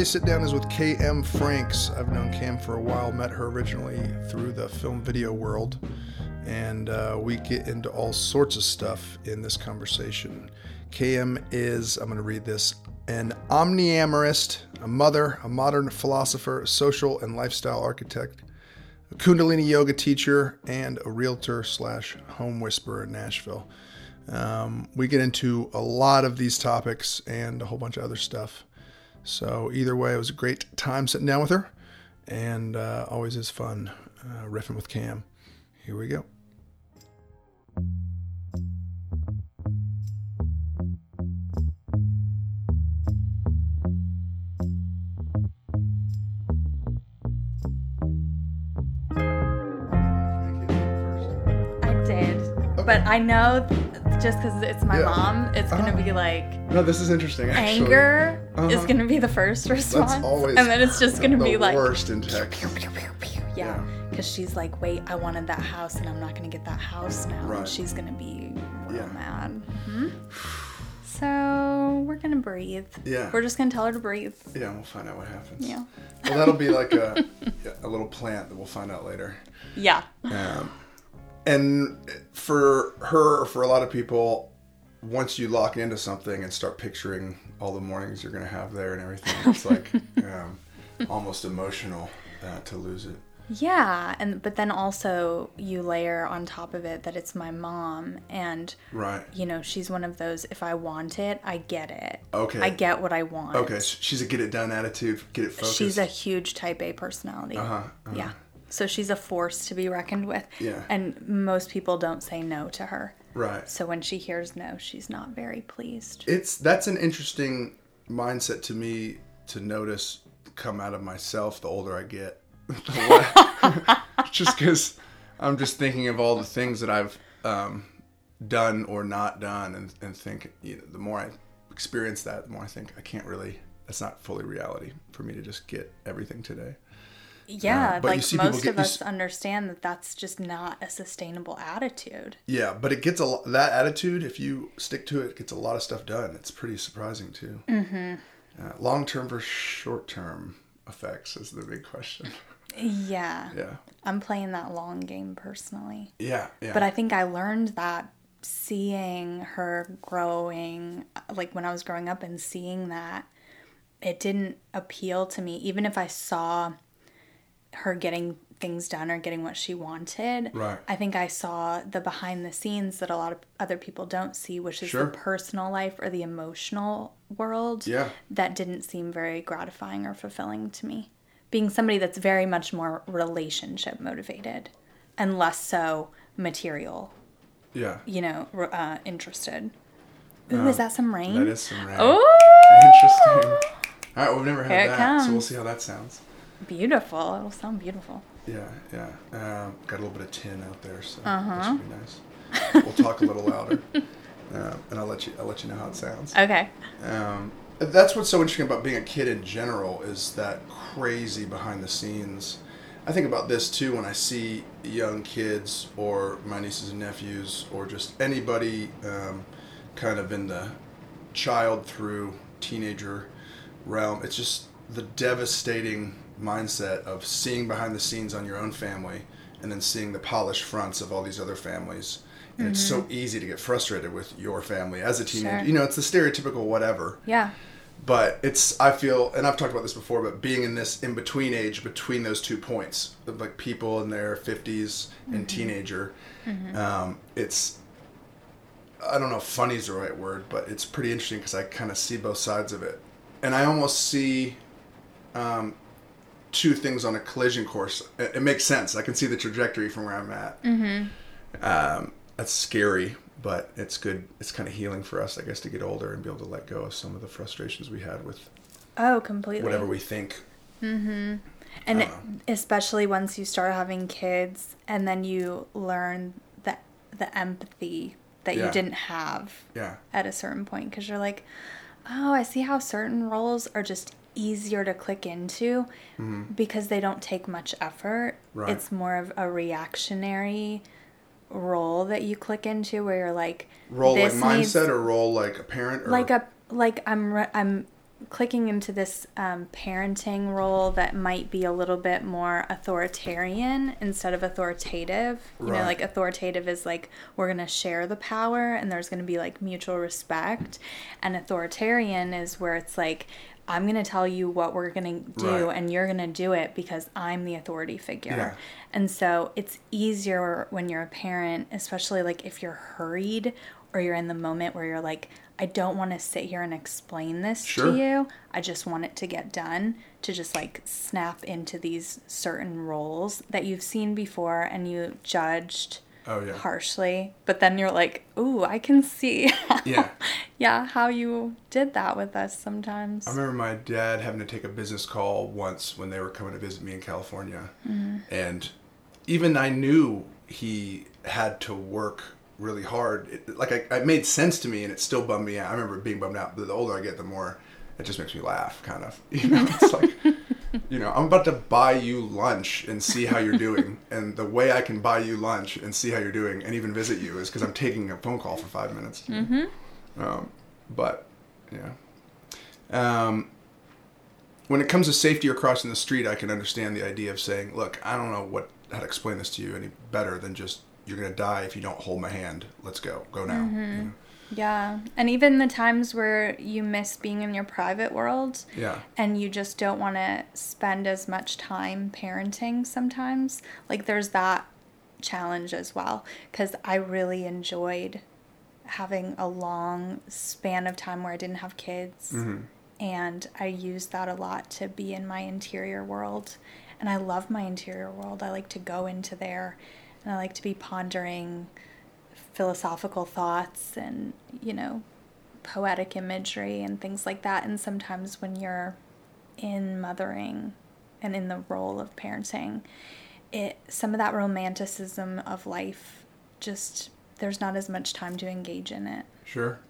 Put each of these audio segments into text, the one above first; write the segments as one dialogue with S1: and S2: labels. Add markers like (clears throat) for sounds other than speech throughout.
S1: Today's sit down is with KM Franks. I've known Cam for a while, met her originally through the film video world, and uh, we get into all sorts of stuff in this conversation. KM is, I'm going to read this, an omniamorist, a mother, a modern philosopher, social and lifestyle architect, a Kundalini yoga teacher, and a realtor slash home whisperer in Nashville. Um, we get into a lot of these topics and a whole bunch of other stuff. So either way, it was a great time sitting down with her, and uh, always is fun uh, riffing with Cam. Here we go.
S2: I did. But I know just because it's my
S1: Yeah.
S2: mom, it's going to
S1: Uh-huh.
S2: be like
S1: No, this is interesting. Actually.
S2: anger is
S1: Uh-huh.
S2: going to be the first response.
S1: That's always
S2: and then it's just going to be like,
S1: worst in tech.
S2: yeah.
S1: Yeah.
S2: Because she's like, wait, I wanted that house and I'm not going to get that house now.
S1: Right.
S2: And she's going to be real
S1: Yeah.
S2: mad. hmm So we're going to breathe.
S1: Yeah.
S2: We're just going to tell her to breathe.
S1: Yeah, we'll find out what happens.
S2: Yeah.
S1: Well, that'll be like a (laughs) a little plant that we'll find out later.
S2: Yeah.
S1: Um, and for her, or for a lot of people, once you lock into something and start picturing all the mornings you're going to have there and everything, it's like (laughs) um, almost emotional uh, to lose it.
S2: Yeah, and but then also you layer on top of it that it's my mom and
S1: Right.
S2: you know, she's one of those if I want it, I get it.
S1: Okay.
S2: I get what I want.
S1: Okay, she's a get it done attitude, get it focused.
S2: She's a huge type A personality.
S1: Uh-huh, uh-huh.
S2: Yeah. So she's a force to be reckoned with.
S1: Yeah.
S2: And most people don't say no to her.
S1: Right.
S2: So when she hears no, she's not very pleased.
S1: It's that's an interesting mindset to me to notice come out of myself the older I get. (laughs) just because I'm just thinking of all the things that I've um, done or not done, and, and think you know, the more I experience that, the more I think I can't really. That's not fully reality for me to just get everything today.
S2: Yeah,
S1: you
S2: like most
S1: get-
S2: of us understand that that's just not a sustainable attitude.
S1: Yeah, but it gets a that attitude. If you stick to it, gets a lot of stuff done. It's pretty surprising too. Mm-hmm. Uh, long term versus short term effects is the big question. (laughs)
S2: Yeah.
S1: Yeah,
S2: I'm playing that long game personally.
S1: yeah, yeah.
S2: But I think I learned that seeing her growing, like when I was growing up and seeing that, it didn't appeal to me. Even if I saw her getting things done or getting what she wanted,
S1: Right.
S2: I think I saw the behind the scenes that a lot of other people don't see, which is
S1: Sure.
S2: the personal life or the emotional world.
S1: Yeah.
S2: That didn't seem very gratifying or fulfilling to me. Being somebody that's very much more relationship motivated and less so material
S1: yeah,
S2: you know, uh, interested. Ooh, is that some rain?
S1: that is some rain.
S2: Oh, (laughs)
S1: Interesting. All right, we've never had
S2: Here
S1: that, so we'll see how that sounds.
S2: Beautiful. It'll sound beautiful.
S1: Yeah, yeah. Um, got a little bit of tin out there, so
S2: Uh-huh.
S1: that should be nice. we'll talk a little louder, (laughs) uh, and I'll let you. I'll let you know how it sounds.
S2: Okay.
S1: Um, that's what's so interesting about being a kid in general is that crazy behind the scenes. I think about this too when I see young kids or my nieces and nephews or just anybody um, kind of in the child through teenager realm. It's just the devastating mindset of seeing behind the scenes on your own family and then seeing the polished fronts of all these other families. And it's so easy to get frustrated with your family as a teenager.
S2: Sure.
S1: You know, it's the stereotypical whatever
S2: Yeah.
S1: but it's i feel and i've talked about this before but being in this in between age between those two points like people in their 50s and teenager um, it's i don't know if funny is the right word but it's pretty interesting because i kind of see both sides of it and i almost see um, two things on a collision course. It, it makes sense. I can see the trajectory from where i'm at. Um, that's scary but it's good. It's kind of healing for us i guess to get older and be able to let go of some of the frustrations we had with
S2: Oh, completely.
S1: whatever we think.
S2: And
S1: Uh-huh.
S2: especially once you start having kids, and then you learn that the empathy that
S1: Yeah.
S2: you didn't have
S1: yeah.
S2: at a certain point, because you're like, oh, I see how certain roles are just easier to click into because they don't take much effort.
S1: Mm-hmm. Right.
S2: It's more of a reactionary role that you click into where you're like
S1: roll like mindset
S2: needs-
S1: or roll like a parent or
S2: like a like I'm re- I'm clicking into this um, parenting role that might be a little bit more authoritarian instead of authoritative. You know, like authoritative is like we're going to share the power and there's going to be like mutual respect. And authoritarian is where it's like, I'm going to tell you what we're going to do
S1: Right.
S2: and you're going to do it because I'm the authority figure.
S1: Yeah.
S2: And so it's easier when you're a parent, especially like if you're hurried or you're in the moment where you're like, I don't want to sit here and explain this
S1: Sure.
S2: to you. I just want it to get done, to just like snap into these certain roles that you've seen before and you judged
S1: Oh yeah.
S2: harshly. But then you're like, ooh, I can see. (laughs)
S1: Yeah.
S2: yeah, how you did that with us sometimes.
S1: I remember my dad having to take a business call once when they were coming to visit me in California. Mm-hmm. And even I knew he had to work really hard. It, like, I, it made sense to me and it still bummed me out. I remember being bummed out. But the older I get, the more it just makes me laugh, kind of. (laughs) You know, it's like, you know, I'm about to buy you lunch and see how you're doing. (laughs) And the way I can buy you lunch and see how you're doing and even visit you is because I'm taking a phone call for five minutes. Mm-hmm. Um, but, yeah. Um, when it comes to safety or crossing the street, I can understand the idea of saying, "Look, I don't know what how to explain this to you any better than just you're gonna die if you don't hold my hand. Let's go, go now."
S2: Mm-hmm.
S1: You know?
S2: Yeah. And even the times where you miss being in your private world
S1: Yeah,
S2: and you just don't want to spend as much time parenting sometimes, like there's that challenge as well. Because I really enjoyed having a long span of time where I didn't have kids. Mm-hmm. And I used that a lot to be in my interior world. And I love my interior world. I like to go into there and I like to be pondering philosophical thoughts and, you know, poetic imagery and things like that. And sometimes when you're in mothering and in the role of parenting, it some of that romanticism of life just there's not as much time to engage in it.
S1: sure.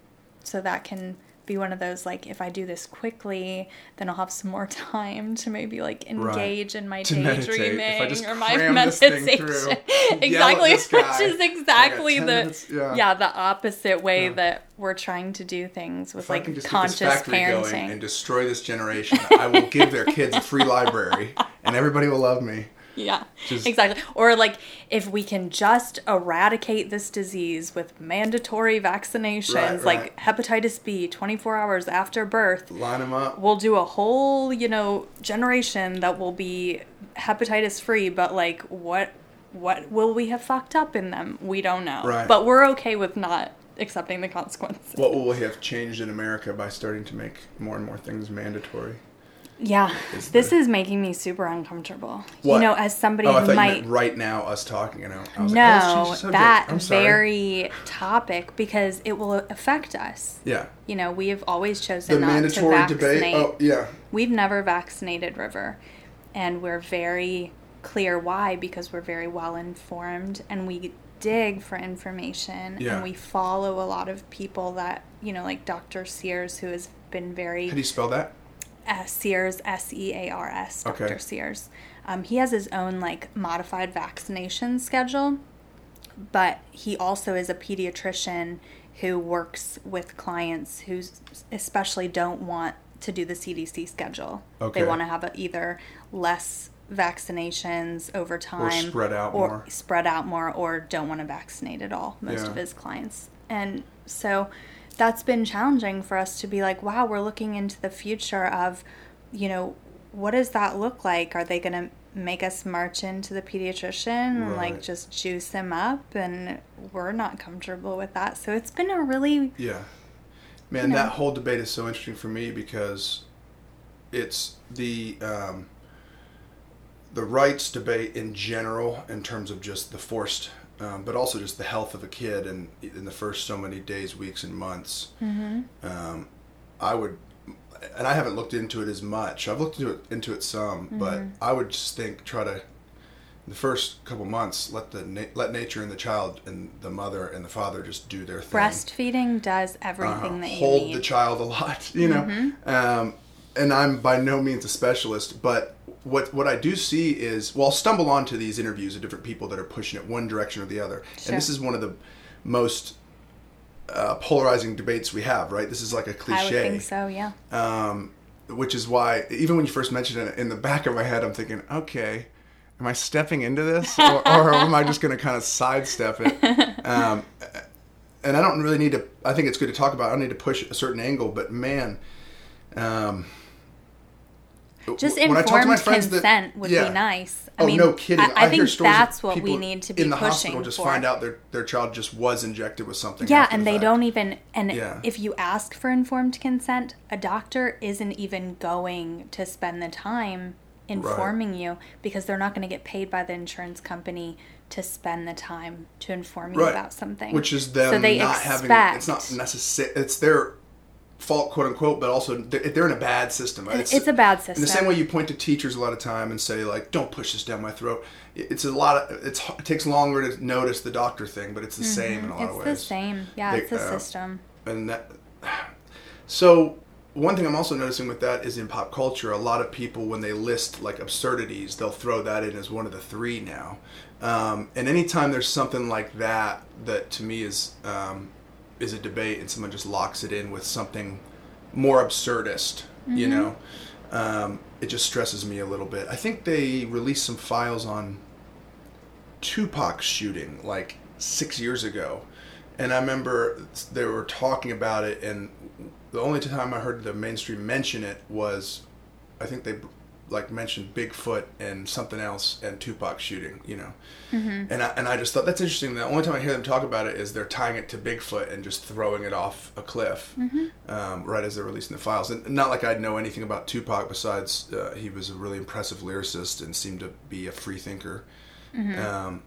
S2: So that can be one of those like if I do this quickly, then I'll have some more (laughs) time to maybe like engage in my
S1: To meditate. If I
S2: daydreaming or my
S1: cram this thing
S2: meditation.
S1: through, (laughs) yell at
S2: exactly, which is exactly the
S1: minutes, yeah.
S2: yeah. the opposite way
S1: Yeah.
S2: that we're trying to do things with
S1: If
S2: like conscious
S1: this factory going
S2: parenting.
S1: and destroy this generation, I will give their kids a free library, (laughs) and everybody will love me. (laughs)
S2: Yeah,
S1: Just-
S2: exactly. Or like if we can just eradicate this disease with mandatory vaccinations,
S1: Right,
S2: like hepatitis B, 24 hours after birth,
S1: Line them up.
S2: we'll do a whole, you know, generation that will be hepatitis free, but like what what will we have fucked up in them? We don't know.
S1: Right.
S2: But we're okay with not accepting the consequences.
S1: What will we have changed in America by starting to make more and more things mandatory?
S2: Yeah.
S1: is
S2: This
S1: the-
S2: is making me super uncomfortable.
S1: What?
S2: You know, as somebody
S1: Oh,
S2: who might
S1: right now us talking. You know, I was like, oh,
S2: no, that very topic because it will affect us.
S1: yeah.
S2: You know, we have always
S1: The
S2: chosen not to
S1: mandatory
S2: vaccinate.
S1: debate. Oh yeah,
S2: We've never vaccinated River, and we're very clear why because we're very well informed and we dig for information
S1: Yeah.
S2: and we follow a lot of people that you know, like Dr. Sears, who has been very
S1: how do you spell that?
S2: Uh, Sears, S E A R S, Dr.
S1: Okay.
S2: Sears. Um, he has his own like modified vaccination schedule, but he also is a pediatrician who works with clients who especially don't want to do the CDC schedule.
S1: Okay.
S2: They want to have a, either less vaccinations over time or
S1: spread out
S2: or
S1: more.
S2: spread out more or don't want to vaccinate at all most
S1: Yeah.
S2: of his clients and so that's been challenging for us to be like wow we're looking into the future of you know what does that look like are they going to make us march into the pediatrician and like just juice him up and we're not comfortable with that so it's been a really
S1: Yeah. Man,
S2: know.
S1: that whole debate is so interesting for me because it's the um, the rights debate in general in terms of just the forced, um, but also just the health of a kid and in the first so many days, weeks, and months. Um, I would, and I haven't looked into it as much. I've looked into it into it some, but I would just think try to the first couple months let the na- let nature and the child and the mother and the father just do their thing
S2: breastfeeding does everything
S1: uh,
S2: that you
S1: hold
S2: need
S1: the child a lot, (laughs) you know.
S2: Mm-hmm.
S1: Um, and I'm by no means a specialist, but what what I do see is, well, I'll stumble onto these interviews of different people that are pushing it one direction or the other,
S2: Sure.
S1: and this is one of the most uh, polarizing debates we have. Right? This is like a cliche.
S2: would think so yeah
S1: Um, which is why even when you first mentioned it in the back of my head, I'm thinking, okay, am I stepping into this, or, or am I just going to kind of sidestep it? (laughs) Um, and I don't really need to. I think it's good to talk about. I don't need to push a certain angle, but man, um,
S2: just
S1: when I talk to
S2: informed
S1: my friends
S2: consent
S1: that-
S2: would
S1: yeah.
S2: be nice. I
S1: oh
S2: mean,
S1: no kidding!
S2: I, I,
S1: hear
S2: think that's what we need to be
S1: in the
S2: pushing
S1: hospital. Just
S2: for.
S1: find out their their child just was injected with something.
S2: Yeah, and
S1: the
S2: they
S1: fact.
S2: don't even. And
S1: Yeah.
S2: if you ask for informed consent, a doctor isn't even going to spend the time informing you because they're not going to get paid by the insurance company to spend the time to inform you
S1: Right.
S2: about something.
S1: which is them
S2: so they
S1: not
S2: expect,
S1: having. It's not necessary. It's their fault, quote unquote, but also they're, they're in a bad system.
S2: It's, a bad system.
S1: In the same way you point to teachers a lot of time and say like, "Don't push this down my throat." It's a lot of. It's it takes longer to notice the doctor thing, but it's the same in a lot
S2: of ways.
S1: it's
S2: the same. Yeah,
S1: They-
S2: it's the
S1: uh,
S2: system.
S1: and that so one thing i'm also noticing with that is in pop culture a lot of people when they list like absurdities they'll throw that in as one of the three now um, and anytime there's something like that that to me is um, is a debate and someone just locks it in with something more absurdist you know? Um, it just stresses me a little bit. I think they released some files on Tupac's shooting like six years ago, and I remember they were talking about it, and the only time I heard the mainstream mention it was, I think they like mentioned Bigfoot and something else and Tupac shooting, you know, and I and I just thought that's interesting. The only time I hear them talk about it is they're tying it to Bigfoot and just throwing it off a cliff, um, right as they're releasing the files. And not like I'd know anything about Tupac besides uh, he was a really impressive lyricist and seemed to be a free thinker. Um,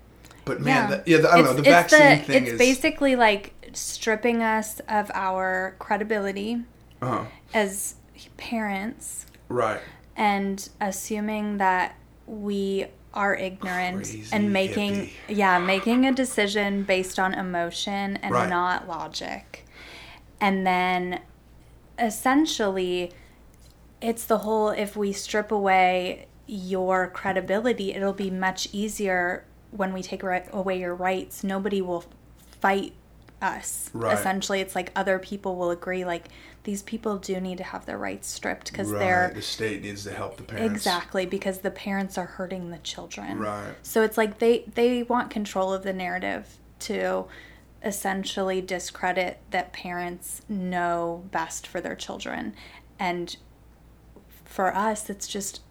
S1: but man,
S2: Yeah.
S1: yeah, yeah the, I don't know. The vaccine thing
S2: it's
S1: is
S2: basically like stripping us of our credibility
S1: uh
S2: as parents
S1: right.
S2: And assuming that we are ignorant
S1: Crazy
S2: and making
S1: hippie.
S2: yeah making a decision based on emotion and
S1: Right.
S2: not logic and then essentially it's the whole if we strip away your credibility it'll be much easier when we take ri- away your rights nobody will fight us
S1: Right.
S2: essentially it's like other people will agree like these people do need to have their rights stripped because
S1: Right.
S2: they're
S1: The state needs to help the parents.
S2: exactly because the parents are hurting the children
S1: Right.
S2: so it's like they they want control of the narrative to essentially discredit that parents know best for their children and for us it's just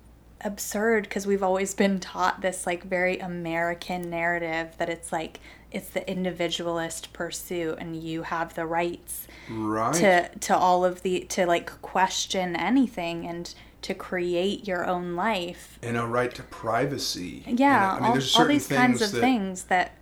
S2: absurd because we've always been taught this like very american narrative that it's like it's the individualist pursuit and you have the rights
S1: Right.
S2: to to all of the to like question anything and to create your own life
S1: and a right to privacy.
S2: yeah
S1: And, I mean,
S2: all,
S1: there's
S2: all these kinds of
S1: that
S2: things that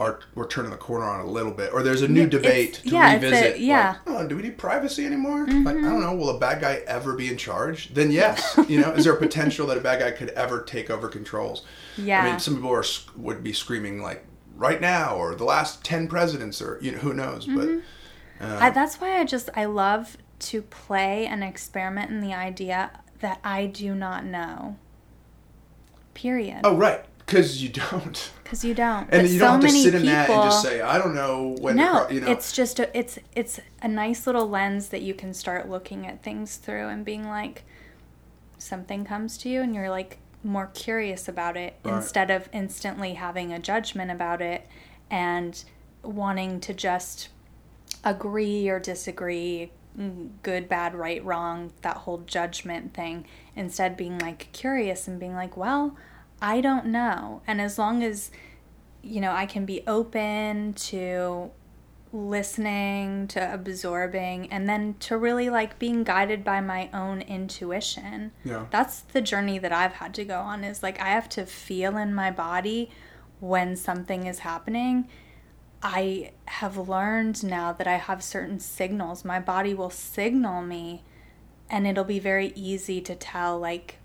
S1: are we're turning the corner on a little bit, or there's a new debate to
S2: yeah, it's a-
S1: revisit.
S2: yeah.
S1: Like, oh, do we need privacy anymore? Like, I don't know. Will a bad guy ever be in charge? Then yes. you know, is there a potential that a bad guy could ever take over controls?
S2: Yeah, I
S1: mean, some people are would be screaming like right now, or the last ten presidents, or you know, who knows?
S2: Mm-hmm.
S1: But
S2: I, that's why I just I love to play and experiment in the idea that I do not know. Period.
S1: oh, right, because you don't.
S2: Because you don't.
S1: And
S2: But
S1: you don't have to sit in that and just say, I don't know when.
S2: no,
S1: you know,
S2: it's just a, it's it's a nice little lens that you can start looking at things through and being like, something comes to you and you're like more curious about it
S1: Right.
S2: instead of instantly having a judgment about it and wanting to just agree or disagree, mm, good, bad, right, wrong, that whole judgment thing. Instead, being like curious and being like, well, I don't know. And as long as, you know, I can be open to listening, to absorbing, and then to really like being guided by my own intuition.
S1: Yeah.
S2: That's the journey that I've had to go on is like I have to feel in my body when something is happening. I have learned now that I have certain signals. My body will signal me and it'll be very easy to tell like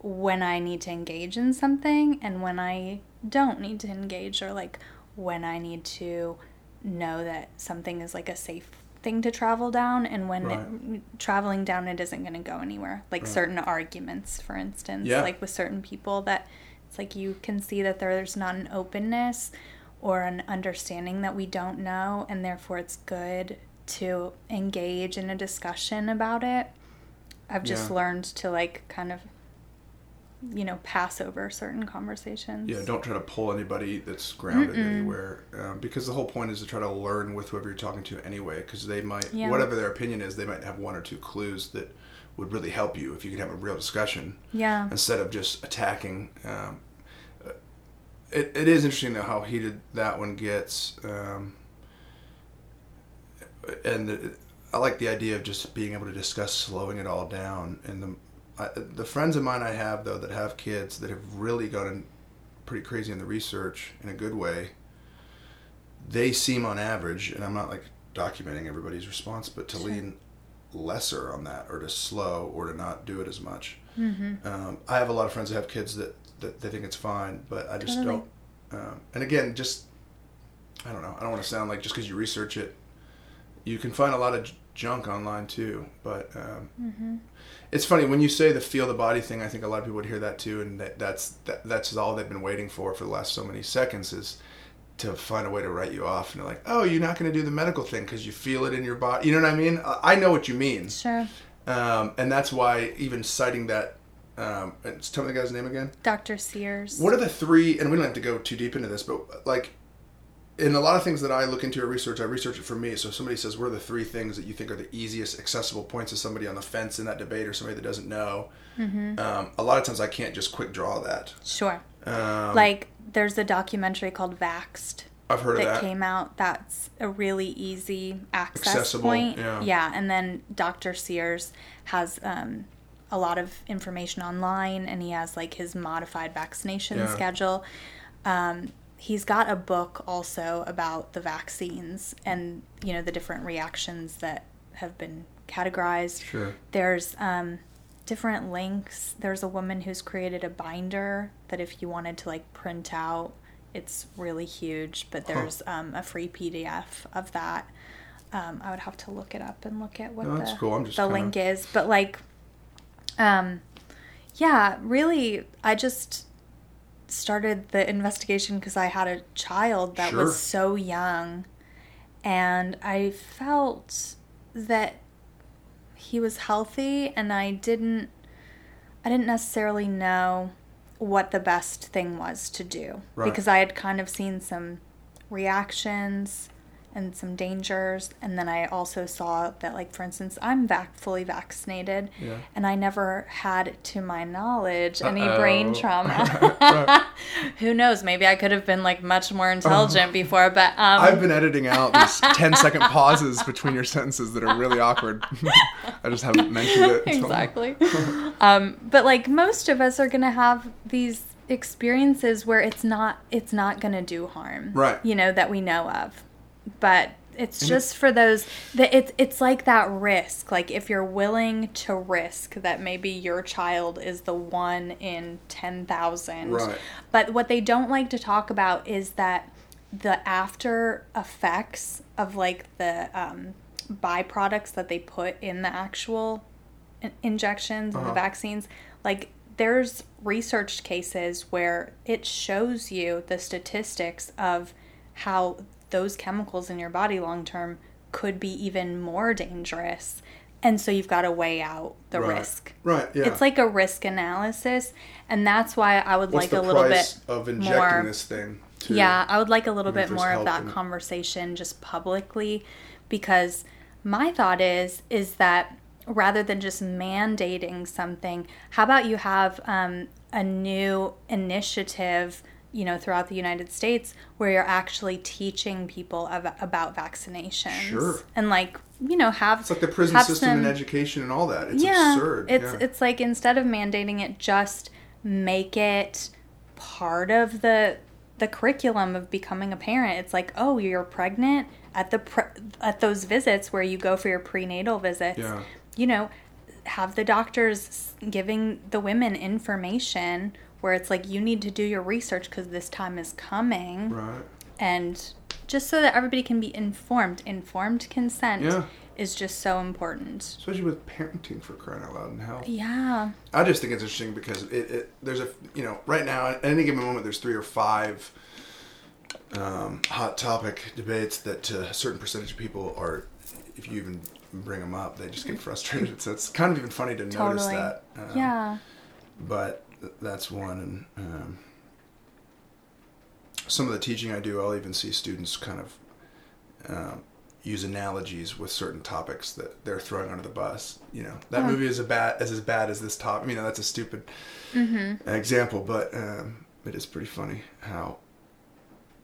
S2: when I need to engage in something and when I don't need to engage or like when I need to know that something is like a safe thing to travel down and when
S1: Right.
S2: it, traveling down it isn't going to go anywhere like certain arguments for instance
S1: Yeah.
S2: like with certain people that it's like you can see that there's not an openness or an understanding that we don't know and therefore it's good to engage in a discussion about it I've just
S1: Yeah.
S2: learned to like kind of, you know, pass over certain conversations.
S1: Yeah, don't try to pull anybody that's grounded anywhere, um, because the whole point is to try to learn with whoever you're talking to anyway. Because they might,
S2: Yeah.
S1: whatever their opinion is, they might have one or two clues that would really help you if you could have a real discussion
S2: Yeah.
S1: instead of just attacking. Um, it, it is interesting though how heated that one gets, um, and it, I like the idea of just being able to discuss slowing it all down. And the I, the friends of mine I have though that have kids that have really gotten pretty crazy in the research in a good way. They seem on average, and I'm not like documenting everybody's response, but to
S2: Sure.
S1: lean lesser on that, or to slow, or to not do it as much.
S2: Mm-hmm.
S1: Um, I have a lot of friends that have kids that they think it's fine, but I just
S2: Totally.
S1: don't. Um, and again, just I don't know. I don't want to sound like just because you research it, you can find a lot of j- junk online too. But um,
S2: Mm-hmm.
S1: it's funny when you say the feel the body thing. I think a lot of people would hear that too, and that, that's that, that's all they've been waiting for for the last so many seconds is to find a way to write you off. And they're like, "Oh, you're not going to do the medical thing because you feel it in your body." You know what I mean? I I know what you mean.
S2: Sure.
S1: Um, and that's why even citing that, um, tell me the guy's name again.
S2: Dr. Sears.
S1: What are the three? And we don't have to go too deep into this, but like, in a lot of things that I look into or research, I research it for me. So if somebody says, "What are the three things that you think are the easiest accessible points to somebody on the fence in that debate, or somebody that doesn't know?"
S2: Mm-hmm.
S1: Um, a lot of times I can't just quick draw that.
S2: Sure.
S1: Um,
S2: like there's a documentary called Vaxxed
S1: I've heard of
S2: that
S1: that.
S2: came out that's a really easy access
S1: Accessible,
S2: point.
S1: yeah.
S2: and then Dr. Sears has um, a lot of information online and he has like his modified vaccination
S1: Yeah.
S2: schedule. Um, he's got a book also about the vaccines and you know the different reactions that have been categorized.
S1: Sure.
S2: There's um, different links. There's a woman who's created a binder that if you wanted to like print out, it's really huge. But there's um, a free PDF of that. Um, I would have to look it up and look at what
S1: No,
S2: the,
S1: cool.
S2: The
S1: kinda-
S2: link is. But like, um, yeah, really, I just started the investigation because I had a child that
S1: Sure.
S2: was so young, and I felt that he was healthy, and I didn't, I didn't necessarily know what the best thing was to do
S1: Right.
S2: because I had kind of seen some reactions and some dangers and then I also saw that like for instance I'm vac- fully vaccinated
S1: Yeah.
S2: and I never had to my knowledge any
S1: Uh-oh.
S2: brain (laughs) trauma. Who knows? Maybe I could have been like much more intelligent before, but um
S1: I've been editing out these 10 second pauses between your sentences that are really awkward. (laughs) I just haven't mentioned it. (laughs)
S2: exactly. um, but like most of us are gonna have these experiences where it's not it's not gonna do harm,
S1: Right.
S2: You know that we know of, but it's just for those that it's it's like that risk. Like if you're willing to risk that maybe your child is the one in ten thousand,
S1: Right.
S2: But what they don't like to talk about is that the after effects of like the um, byproducts that they put in the actual in- injections and the
S1: Uh-huh.
S2: vaccines like there's researched cases where it shows you the statistics of how those chemicals in your body long term could be even more dangerous and so you've got to weigh out the
S1: Right.
S2: risk
S1: Right, yeah.
S2: it's like a risk analysis and that's why i would
S1: What's
S2: like a little bit
S1: of injecting
S2: more
S1: this thing? To,
S2: yeah, I would like a little bit more of that conversation just publicly because my thought is is that rather than just mandating something, how about you have um, a new initiative, you know, throughout the United States where you're actually teaching people av- about vaccinations
S1: Sure.
S2: and like you know have
S1: It's like the prison system
S2: some-
S1: and education and all that. It's
S2: yeah,
S1: absurd.
S2: It's
S1: yeah.
S2: it's like instead of mandating it, just make it part of the the curriculum of becoming a parent. It's like, oh, you're pregnant at the pre- at those visits where you go for your prenatal visits.
S1: Yeah.
S2: You know, have the doctors giving the women information where it's like you need to do your research because this time is coming
S1: right.
S2: and just so that everybody can be informed informed consent
S1: Yeah.
S2: is just so important
S1: Especially with parenting for crying out loud and health.
S2: yeah
S1: I just think it's interesting because it, it there's a you know right now at any given moment there's three or five um, hot topic debates that uh, a certain percentage of people are if you even bring them up. They just get (laughs) frustrated. so it's kind of even funny to notice that. Um,
S2: yeah.
S1: But that's one. And um, some of the teaching I do, I'll even see students kind of um, use analogies with certain topics that they're throwing under the bus. You know, that
S2: Oh.
S1: movie is a bad as as bad as this top. You know, that's a stupid
S2: Mm-hmm.
S1: example, but um, it is pretty funny how,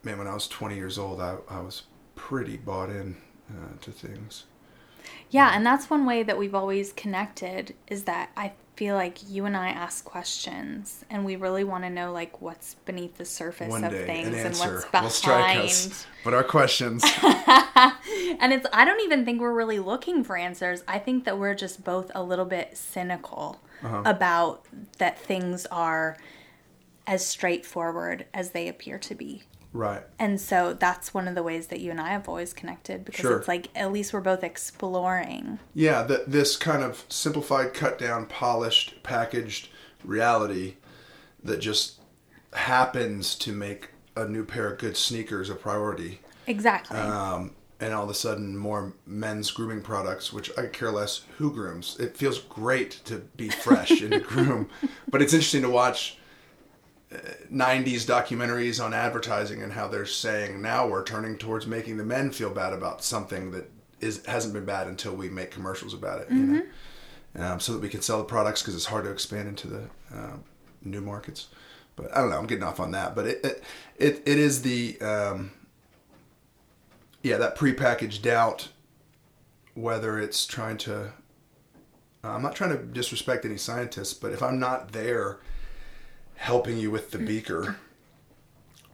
S1: man, when I was 20 years old, I, I was pretty bought in uh, to things.
S2: Yeah, and that's one way that we've always connected is that I feel like you and I ask questions and we really want to know like what's beneath the surface
S1: One
S2: of
S1: day,
S2: things
S1: an
S2: and what's behind.
S1: will strike us. But our questions, (laughs)
S2: and it's I don't even think we're really looking for answers. I think that we're just both a little bit cynical
S1: Uh-huh.
S2: about that things are as straightforward as they appear to be.
S1: Right?
S2: And so that's one of the ways that you and I have always connected because
S1: Sure.
S2: it's like at least we're both exploring.
S1: Yeah, that this kind of simplified, cut down, polished, packaged reality that just happens to make a new pair of good sneakers a priority.
S2: Exactly.
S1: um, and all of a sudden more men's grooming products, which I care less who grooms. It feels great to be fresh and to (laughs) groom, but it's interesting to watch 90s documentaries on advertising and how they're saying now we're turning towards making the men feel bad about something that is hasn't been bad until we make commercials about it, you know, um, so that we can sell the products because it's hard to expand into the um, new markets. But I don't know. I'm getting off on that, but it it it, it is the um, yeah, that prepackaged doubt, whether it's trying to, I'm not trying to disrespect any scientists, but if I'm not there helping you with the mm. beaker,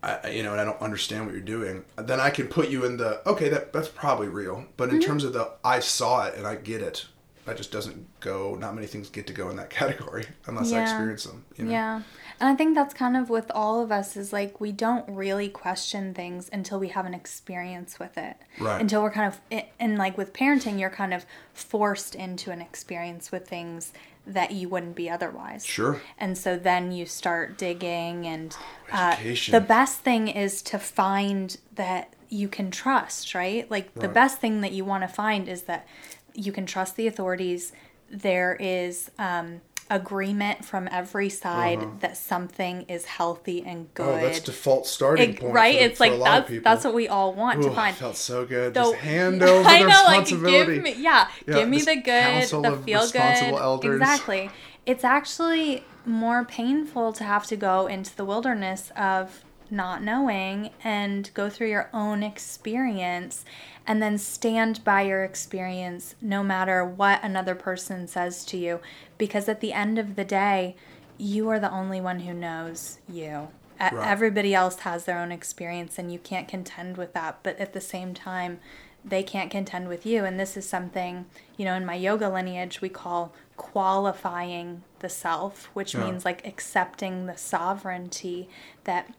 S1: I, you know, and I don't understand what you're doing, then I can put you in the, okay, that, that's probably real. But in mm-hmm. terms of the, I saw it and I get it, that just doesn't go, not many things get to go in that (laughs) category unless I experience them. You know?
S2: Yeah. And I think that's kind of with all of us is like we don't really question things until we have an experience with it.
S1: Right.
S2: Until we're kind of and like with parenting you're kind of forced into an experience with things that you wouldn't be otherwise.
S1: Sure.
S2: And so then you start digging and uh, the best thing is to find that you can trust, right? Like the best thing that you want to find is that you can trust the authorities. There is um, agreement from every side that something is healthy and good.
S1: Uh-huh. Oh, that's default starting
S2: It-
S1: point.
S2: right?
S1: for-
S2: it's
S1: for
S2: like that's
S1: people.
S2: that's what we all want
S1: Ooh,
S2: to find.
S1: Felt so good.
S2: So-
S1: Just hand (laughs) over
S2: I
S1: the
S2: know, like
S1: responsibility.
S2: give me, yeah,
S1: Yeah,
S2: give me the good, the
S1: of
S2: feel good.
S1: elders.
S2: Exactly. It's actually more painful to have to go into the wilderness of not knowing and go through your own experience and then stand by your experience no matter what another person says to you because at the end of the day you are the only one who knows you
S1: Right.
S2: everybody else has their own experience and you can't contend with that but at the same time they can't contend with you and this is something you know in my yoga lineage we call qualifying the self which
S1: Yeah.
S2: means like accepting the sovereignty that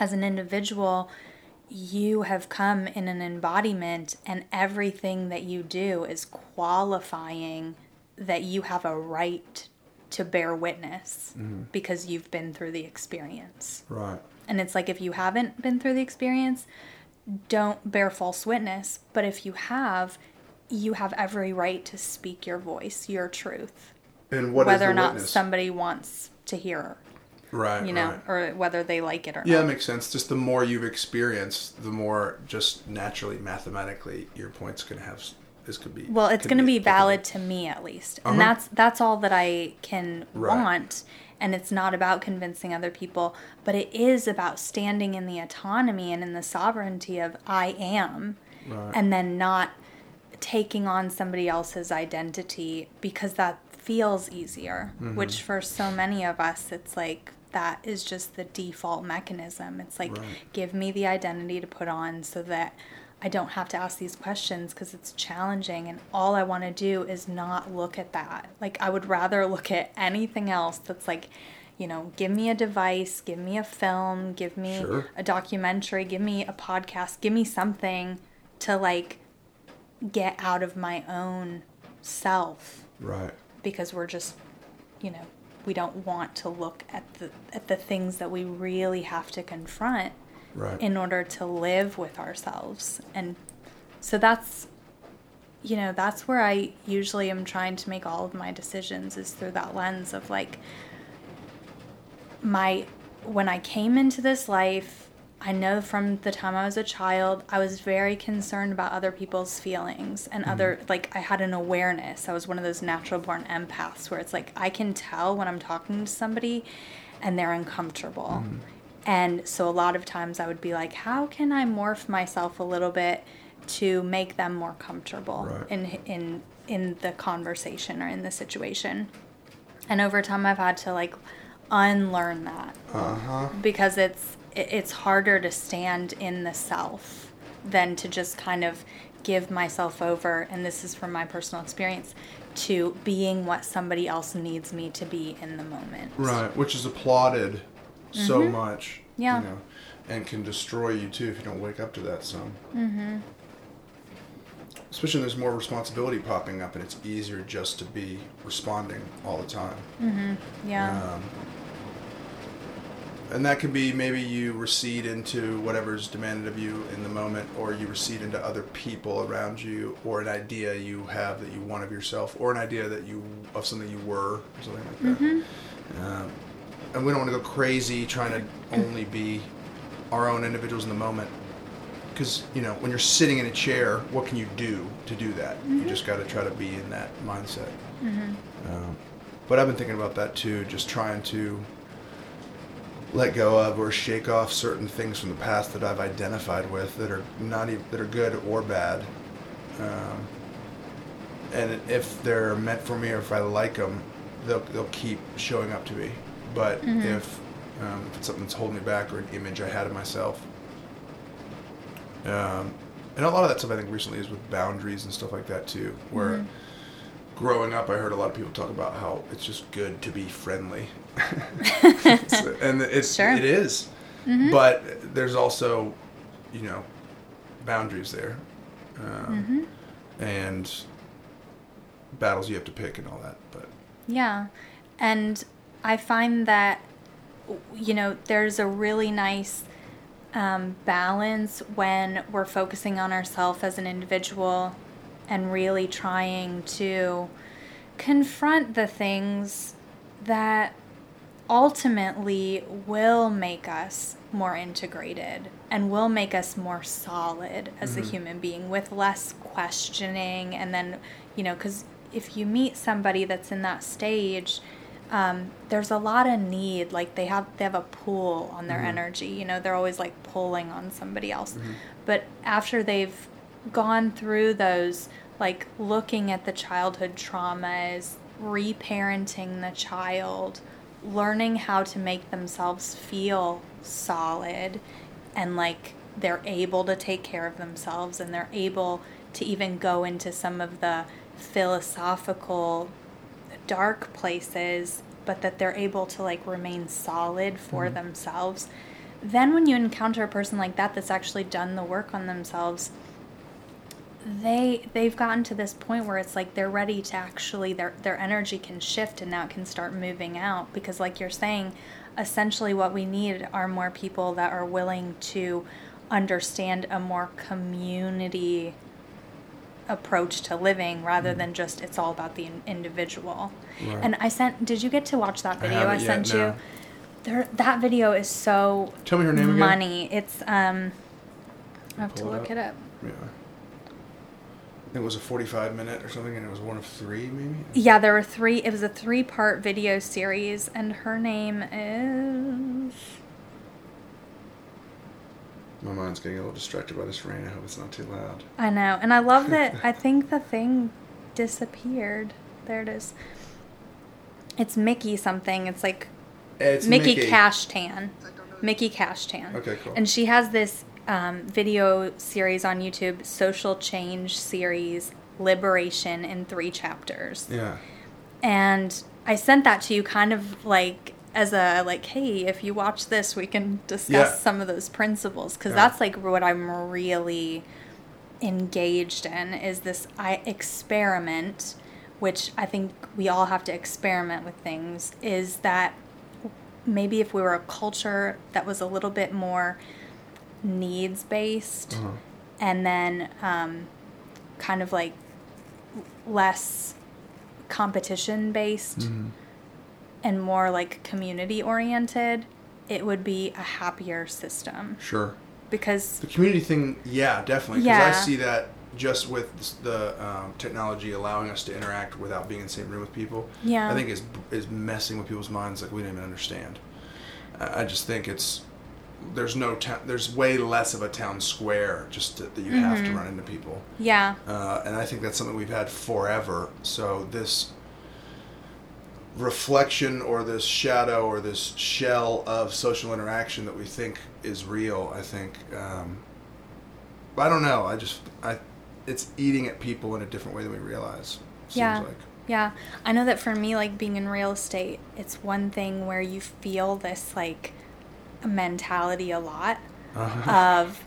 S2: as an individual you have come in an embodiment and everything that you do is qualifying that you have a right to bear witness mm-hmm. because you've been through the experience
S1: Right.
S2: and it's like if you haven't been through the experience, don't bear false witness. But if you have, you have every right to speak your voice, your truth,
S1: And what is
S2: whether
S1: the
S2: or not
S1: witness?
S2: somebody wants to hear,
S1: right.
S2: you know,
S1: right.
S2: or whether they like it or not.
S1: Yeah, makes sense. Just the more you've experienced, the more just naturally, mathematically, your point's going to have. This could be.
S2: Well, it's going to be
S1: applicable.
S2: valid to me at least. And
S1: Uh-huh.
S2: that's that's all that I can
S1: Right.
S2: want. And it's not about convincing other people, but it is about standing in the autonomy and in the sovereignty of I am
S1: Right.
S2: and then not taking on somebody else's identity because that feels easier,
S1: Mm-hmm.
S2: which for so many of us it's like that is just the default mechanism. It's like
S1: Right.
S2: give me the identity to put on so that I don't have to ask these questions because it's challenging and all I want to do is not look at that. Like I would rather look at anything else that's like, you know, give me a device, give me a film, give me
S1: Sure.
S2: a documentary, give me a podcast, give me something to like get out of my own self
S1: Right.
S2: because we're just, you know, we don't want to look at the at the things that we really have to confront
S1: Right.
S2: in order to live with ourselves and so that's you know, that's where I usually am trying to make all of my decisions is through that lens of like my when I came into this life, I know from the time I was a child, I was very concerned about other people's feelings and mm-hmm. other like I had an awareness. I was one of those natural born empaths where it's like I can tell when I'm talking to somebody and they're uncomfortable. Mm-hmm. And so a lot of times I would be like, how can I morph myself a little bit to make them more comfortable right. in in in the conversation or in the situation? And over time I've had to like unlearn that. Uh-huh. Because it's it's harder to stand in the self than to just kind of give myself over and this is from my personal experience to being what somebody else needs me to be in the moment.
S1: Right, which is applauded mm-hmm. so much. Yeah. You know, and can destroy you too if you don't wake up to that some. Mm-hmm. Especially when there's more responsibility popping up and it's easier just to be responding all the time.
S2: Mm-hmm. Yeah. Um,
S1: and that could be maybe you recede into whatever's demanded of you in the moment or you recede into other people around you or an idea you have that you want of yourself or an idea that you of something you were or something like that mm-hmm. um, and we don't want to go crazy trying to only be our own individuals in the moment because you know when you're sitting in a chair what can you do to do that mm-hmm. you just got to try to be in that mindset mm-hmm. um, but i've been thinking about that too just trying to let go of or shake off certain things from the past that I've identified with that are not even that are good or bad. Um, and if they're meant for me or if I like them, they'll they'll keep showing up to me. But mm-hmm. if, um, if it's something that's holding me back or an image I had of myself, um, and a lot of that stuff I think recently is with boundaries and stuff like that too, where. Mm-hmm growing up, I heard a lot of people talk about how it's just good to be friendly, (laughs) and it's sure. it is. Mm-hmm. but there's also, you know, boundaries there, um, mm-hmm. and battles you have to pick and all that. But
S2: yeah, and I find that you know there's a really nice um, balance when we're focusing on ourselves as an individual and really trying to confront the things that ultimately will make us more integrated and will make us more solid as mm-hmm. a human being with less questioning and then you know because if you meet somebody that's in that stage um, there's a lot of need like they have they have a pull on their mm-hmm. energy you know they're always like pulling on somebody else mm-hmm. but after they've gone through those like looking at the childhood traumas, reparenting the child, learning how to make themselves feel solid and like they're able to take care of themselves and they're able to even go into some of the philosophical dark places but that they're able to like remain solid for mm-hmm. themselves then when you encounter a person like that that's actually done the work on themselves they they've gotten to this point where it's like they're ready to actually their their energy can shift and now it can start moving out because like you're saying essentially what we need are more people that are willing to understand a more community approach to living rather mm. than just it's all about the individual. Right. And I sent did you get to watch that video I, I sent yet, no. you? There, that video is so
S1: Tell me her name
S2: money.
S1: Again.
S2: It's um I have Pull to look it up. It up.
S1: Yeah it was a 45 minute or something and it was one of three maybe?
S2: Yeah there were three it was a three part video series and her name is
S1: my mind's getting a little distracted by this rain. I hope it's not too loud.
S2: I know and i love that (laughs) i think the thing disappeared. There it is. It's mickey something. It's like
S1: it's
S2: mickey, mickey. Kashtan mickey Kashtan
S1: okay cool.
S2: And she has this um, video series on YouTube, Social Change Series Liberation in three chapters.
S1: Yeah.
S2: And I sent that to you kind of like as a like hey if you watch this we can discuss yeah. some of those principles because yeah. that's like what i'm really engaged in is this i experiment which i think we all have to experiment with things is that maybe if we were a culture that was a little bit more needs based uh-huh. and then um, kind of like less competition based
S1: Mm-hmm.
S2: and more like community oriented, it would be a happier system
S1: Sure.
S2: because
S1: The community thing, yeah, definitely. Because I see that just with the um, technology allowing us to interact without being in the same room with people.
S2: Yeah.
S1: I think is is messing with people's minds like we didn't even understand. I just think it's there's no town. There's way less of a town square just to, that you have
S2: Mm-hmm.
S1: to run into people.
S2: yeah,
S1: Uh, and I think that's something we've had forever. So this reflection or this shadow or this shell of social interaction that we think is real, I think. Um, I don't know. I just I, it's eating at people in a different way than we realize. Seems
S2: Yeah.
S1: like.
S2: Yeah, I know that for me, like being in real estate, it's one thing where you feel this like mentality a lot
S1: Uh-huh.
S2: of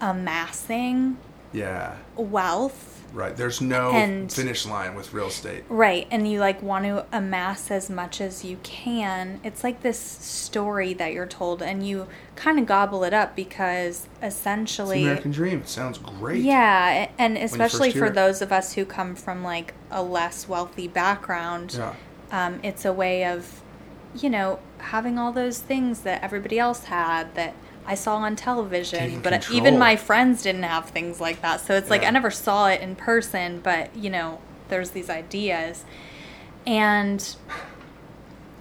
S2: amassing
S1: Yeah.
S2: wealth.
S1: Right. There's no
S2: And-
S1: finish line with real estate.
S2: Right, and you like want to amass as much as you can. It's like this story that you're told, and you kind of gobble it up because essentially.
S1: American dream. It sounds great.
S2: Yeah, and especially for
S1: it.
S2: those of us who come from like a less wealthy background,
S1: Yeah.
S2: um, it's a way of, you know, having all those things that everybody else had that I saw on television,
S1: Taking
S2: but
S1: control.
S2: even my friends didn't have things like that. So it's like I never saw it in person, but you know, there's these ideas, and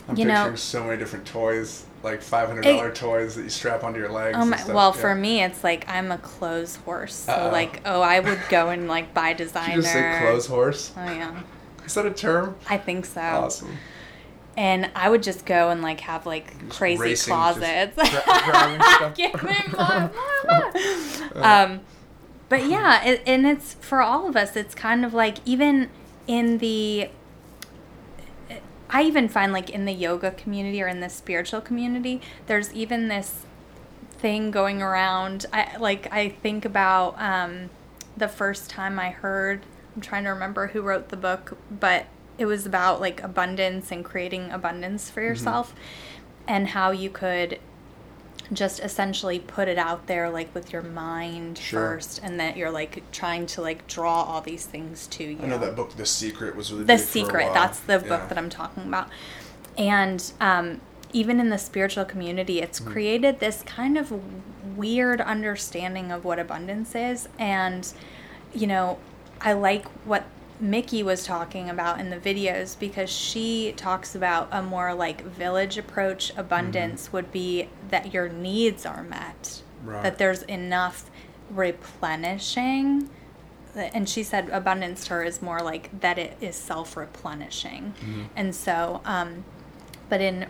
S1: I'm
S2: You know-
S1: picturing so many different toys, like five hundred dollar toys that you strap onto your legs.
S2: Um,
S1: oh
S2: my, well,
S1: Yeah.
S2: for me, it's like I'm a clothes horse. So
S1: Uh-oh.
S2: like, oh, I would go and like buy designer. (laughs)
S1: Did you just say clothes horse?
S2: Oh yeah,
S1: Is that a term?
S2: I think so.
S1: Awesome.
S2: And I would just go and like have like
S1: Just
S2: crazy
S1: racing,
S2: closets.
S1: just gra- (laughs) stuff.
S2: Give me more, more, more. um, but yeah, it, and it's for all of us. It's kind of like even in the. I even find like in the yoga community or in the spiritual community, there's even this thing going around. I like I think about um, the first time I heard. I'm trying to remember who wrote the book, but it was about like abundance and creating abundance for yourself, and how you could just essentially put it out there like with your mind
S1: Sure.
S2: first, and that you're like trying to like draw all these things to you.
S1: I know that book, The Secret, was really
S2: The
S1: big for a
S2: Secret. That's the book that I'm talking about. And um, even in the spiritual community, it's
S1: Mm-hmm.
S2: created this kind of weird understanding of what abundance is. And, you know, I like what Mickey was talking about in the videos because she talks about a more like village approach. Abundance would be that your needs are met,
S1: Right.
S2: that there's enough replenishing. And she said abundance to her is more like that it is self-replenishing. And so um but in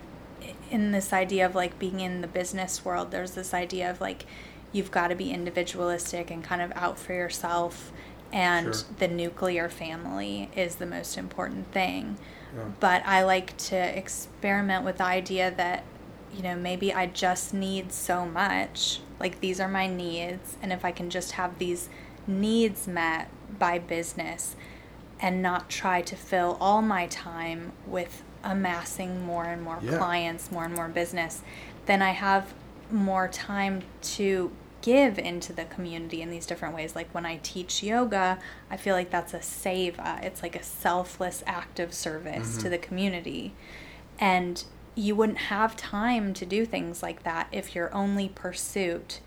S2: in this idea of like being in the business world there's this idea of like you've got to be individualistic and kind of out for yourself and
S1: Sure.
S2: the nuclear family is the most important thing
S1: Yeah.
S2: but i like to experiment with the idea that you know maybe i just need so much like these are my needs and if i can just have these needs met by business and not try to fill all my time with amassing more and more
S1: Yeah.
S2: clients, more and more business, then I have more time to give into the community in these different ways. Like when I teach yoga, I feel like that's a seva. Uh, it's like a selfless act of service to mm-hmm. the community. And you wouldn't have time to do things like that if your only pursuit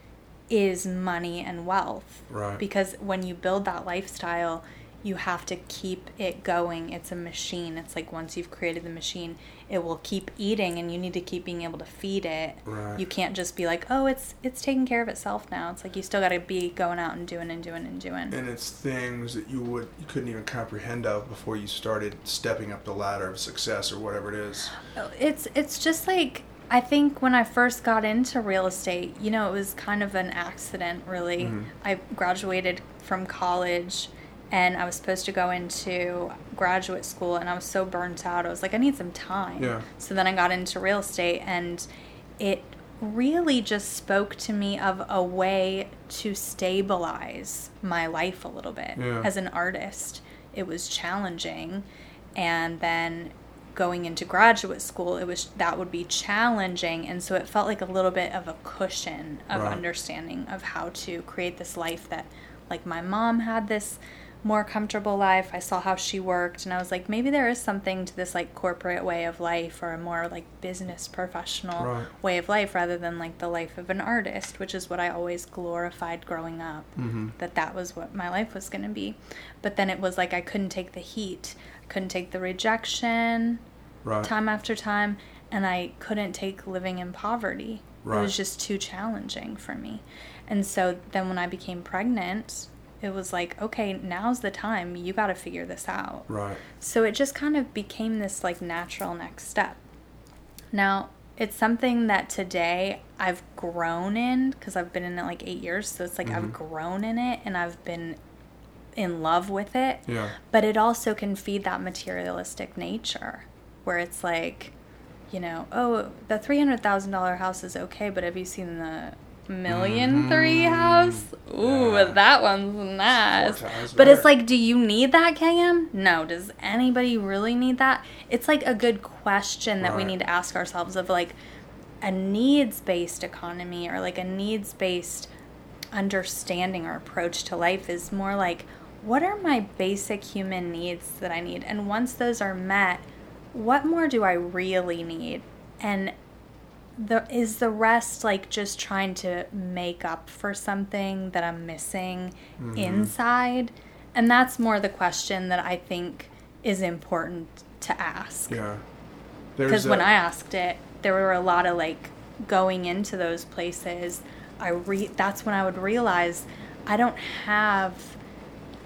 S2: is money and wealth.
S1: Right.
S2: Because when you build that lifestyle, you have to keep it going. It's a machine. It's like once you've created the machine, it will keep eating and you need to keep being able to feed it.
S1: Right.
S2: You can't just be like, "Oh, it's it's taking care of itself now." It's like you still got to be going out and doing and doing and doing.
S1: And it's things that you would you couldn't even comprehend of before you started stepping up the ladder of success or whatever it is.
S2: It's it's just like I think when I first got into real estate, you know, it was kind of an accident really.
S1: Mhm.
S2: I graduated from college and I was supposed to go into graduate school and I was so burnt out. I was like I need some time.
S1: Yeah.
S2: So then I got into real estate and it really just spoke to me of a way to stabilize my life a little bit
S1: Yeah.
S2: as an artist. It was challenging and then going into graduate school it was that would be challenging and so it felt like a little bit of a cushion of
S1: Right.
S2: understanding of how to create this life that like my mom had this more comfortable life. I saw how she worked and I was like, maybe there is something to this like corporate way of life or a more like business professional
S1: Right.
S2: way of life rather than like the life of an artist, which is what I always glorified growing up.
S1: Mm-hmm.
S2: That that was what my life was going to be. But then it was like I couldn't take the heat. couldn't take the rejection
S1: Right.
S2: time after time and I couldn't take living in poverty. It was just too challenging for me. And so then when I became pregnant, it was like, okay, now's the time. You got to figure this out.
S1: Right.
S2: So it just kind of became this like natural next step. Now, it's something that today I've grown in because I've been in it like eight years. So it's like I've mm-hmm. grown in it and I've been in love with it.
S1: Yeah.
S2: But it also can feed that materialistic nature where it's like, you know, oh, the $300,000 house is okay, but have you seen the million mm-hmm. three house? Ooh,
S1: Yeah.
S2: that one's nice.
S1: Four times
S2: But it's like, do you need that, KM? No. Does anybody really need that? It's like a good question that we need to ask ourselves of like a needs based economy or like a needs based understanding or approach to life is more like what are my basic human needs that I need? And once those are met, what more do I really need? And the is the rest like just trying to make up for something that I'm missing mm-hmm. inside? And that's more the question that I think is important to ask
S1: Yeah.
S2: Because when I asked it, there were a lot of like going into those places. I re that's when I would realize I don't have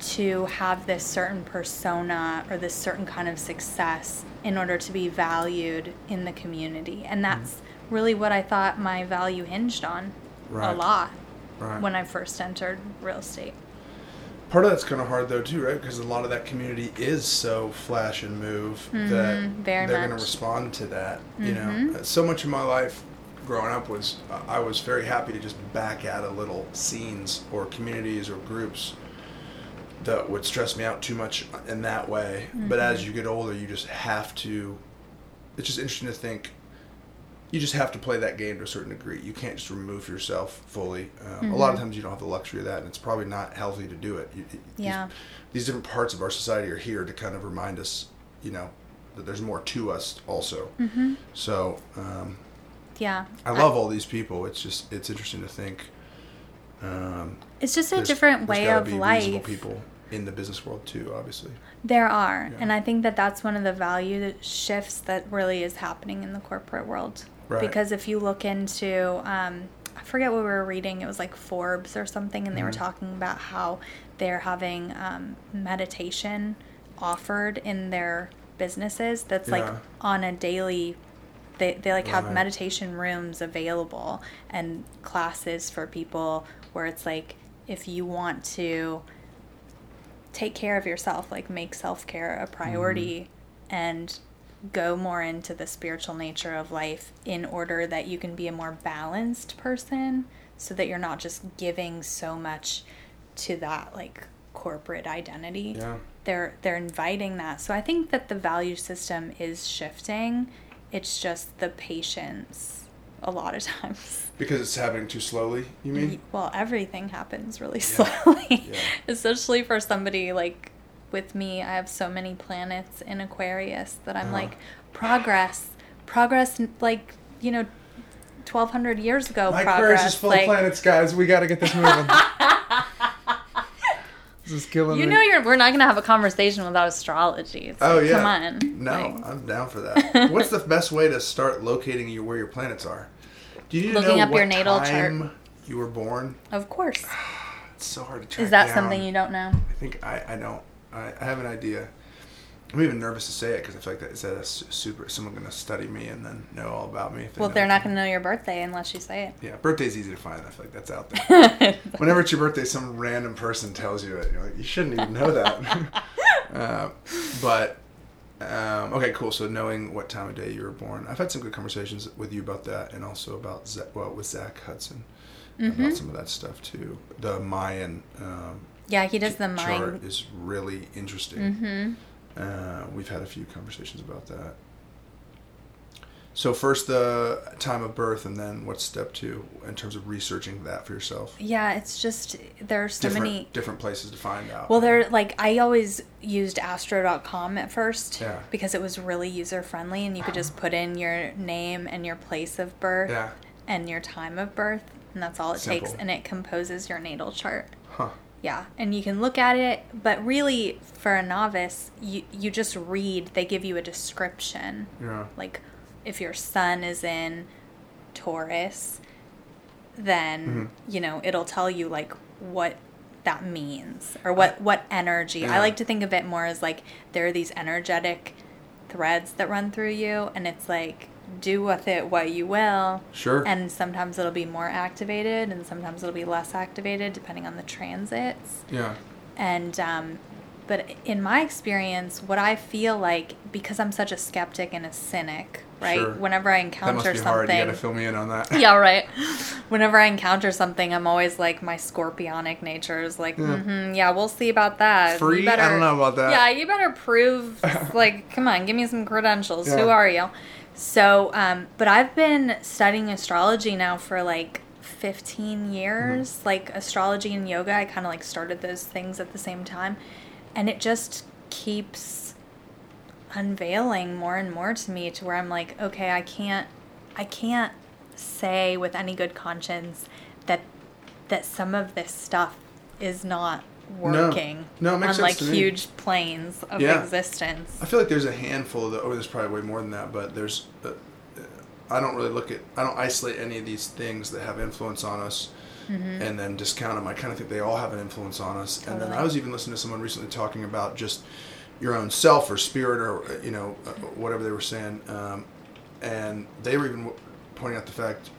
S2: to have this certain persona or this certain kind of success in order to be valued in the community, and mm-hmm. that's really what I thought my value hinged on a lot
S1: Right.
S2: when I first entered real estate.
S1: Part of that's kind of hard though too, right? Because a lot of that community is so flash and move that
S2: Mm-hmm. very
S1: they're going to respond to that. You
S2: Mhm.
S1: know, so much of my life growing up was uh, I was very happy to just back out of little scenes or communities or groups that would stress me out too much in that way. But
S2: Mm-hmm.
S1: as you get older, you just have to. It's just interesting to think. You just have to play that game to a certain degree. You can't just remove yourself fully. Um, A lot of
S2: Mm-hmm.
S1: times you don't have the luxury of that, and it's probably not healthy to do it. You, you- these-
S2: Yeah.
S1: These, different parts of our society are here to kind of remind us, you know, that there's more to us also.
S2: Mm-hmm.
S1: So um,
S2: Yeah,
S1: I love all these people. It's just it's interesting to think. Um,
S2: It's just a different way of life.
S1: people in the business world too, obviously.
S2: There are.
S1: Yeah.
S2: And I think that that's one of the value shifts that really is happening in the corporate world.
S1: Right.
S2: Because if you look into, um, I forget what we were reading, it was like Forbes or something, and they were
S1: Mhm.
S2: talking about how they're having um, meditation offered in their businesses that's like on a daily they, they like have
S1: Right.
S2: meditation rooms available and classes for people where it's like if you want to take care of yourself, like make self care a priority and go more into the spiritual nature of life in order that you can be a more balanced person so that you're not just giving so much to that like corporate identity.
S1: Yeah.
S2: They're they're inviting that. So I think that the value system is shifting. It's just the patience a lot of (laughs) times.
S1: Because it's happening too slowly. You mean?
S2: Well, everything happens really
S1: Yeah.
S2: slowly,
S1: Yeah. (laughs)
S2: especially for somebody like with me. I have so many planets in Aquarius that I'm
S1: Uh-huh.
S2: like, progress, progress, like you know, twelve hundred years ago.
S1: My
S2: progress,
S1: Aquarius is full
S2: like,
S1: of planets, guys. We got to get this moving. (laughs) this is killing
S2: You
S1: me.
S2: know, you're we're not gonna have a conversation without astrology. It's
S1: Oh yeah.
S2: come on.
S1: No,
S2: Like,
S1: I'm down for that. What's the best way to start locating your, where your planets are? Do you need to
S2: Looking
S1: know
S2: up your
S1: what
S2: natal chart.
S1: time you were born?
S2: of course. (sighs)
S1: It's so hard to track
S2: Is that
S1: down.
S2: something you don't know?
S1: I think I, I don't. I, I have an idea. I'm even nervous to say it because I feel like that is that a super someone going to study me and then know all about me. If they
S2: Well, they're not gonna know your birthday unless you say it.
S1: Yeah, birthday's easy to find. I feel like that's out there. (laughs) Whenever it's your birthday, some random person tells you it. You're like, you shouldn't even know that. (laughs) uh, but um, okay, cool. So knowing what time of day you were born, I've had some good conversations with you about that, and also about Zach, well with Zach Hudson
S2: Mm-hmm.
S1: about some of that stuff too. The Mayan um,
S2: Yeah, he does the
S1: chart is really interesting.
S2: Mm-hmm.
S1: Uh, we've had a few conversations about that. So first the time of birth, and then what's step two in terms of researching that for yourself?
S2: Yeah, it's just there's so
S1: different,
S2: many
S1: different places to find out.
S2: Well, there like I always used astro.com at first
S1: Yeah.
S2: because it was really user friendly and you could just put in your name and your place of birth
S1: Yeah.
S2: and your time of birth and that's all it takes and it composes your natal chart.
S1: Huh.
S2: Yeah, and you can look at it, but really for a novice, you you just read, they give you a description.
S1: Yeah.
S2: Like if your sun is in Taurus, then
S1: Mm-hmm.
S2: you know, it'll tell you like what that means or what what energy.
S1: Yeah.
S2: I like to think of it more as like there are these energetic threads that run through you and it's like do with it what you will.
S1: Sure.
S2: And sometimes it'll be more activated and sometimes it'll be less activated depending on the transits.
S1: Yeah.
S2: And um, but in my experience, what I feel like because I'm such a skeptic and a cynic, right?
S1: Sure.
S2: Whenever I
S1: That must
S2: encounter
S1: something, hard. You gotta fill me in on that. (laughs)
S2: yeah, right. (laughs) Whenever I encounter something, I'm always like my scorpionic nature is like, mm-hmm, yeah, we'll see about that. You
S1: Free? I don't know about that.
S2: Yeah, you better prove. (laughs) like, come on, give me some credentials. Who are you? So, um, but I've been studying astrology now for like 15 years.
S1: Mm-hmm.
S2: Like astrology and yoga, I kind of like started those things at the same time, and it just keeps unveiling more and more to me to where I'm like, okay, I can't I can't say with any good conscience that that some of this stuff is not working
S1: No, it makes
S2: on like huge planes of
S1: Yeah.
S2: existence.
S1: I feel like there's a handful of the, oh, there's probably way more than that, but there's, uh, uh, I don't really look at, I don't isolate any of these things that have influence on us
S2: Mm-hmm.
S1: and then discount them. I kind of think they all have an influence on us. And then I was even listening to someone recently talking about just your own self or spirit or, uh, you know, uh, whatever they were saying. Um, and they were even pointing out the fact,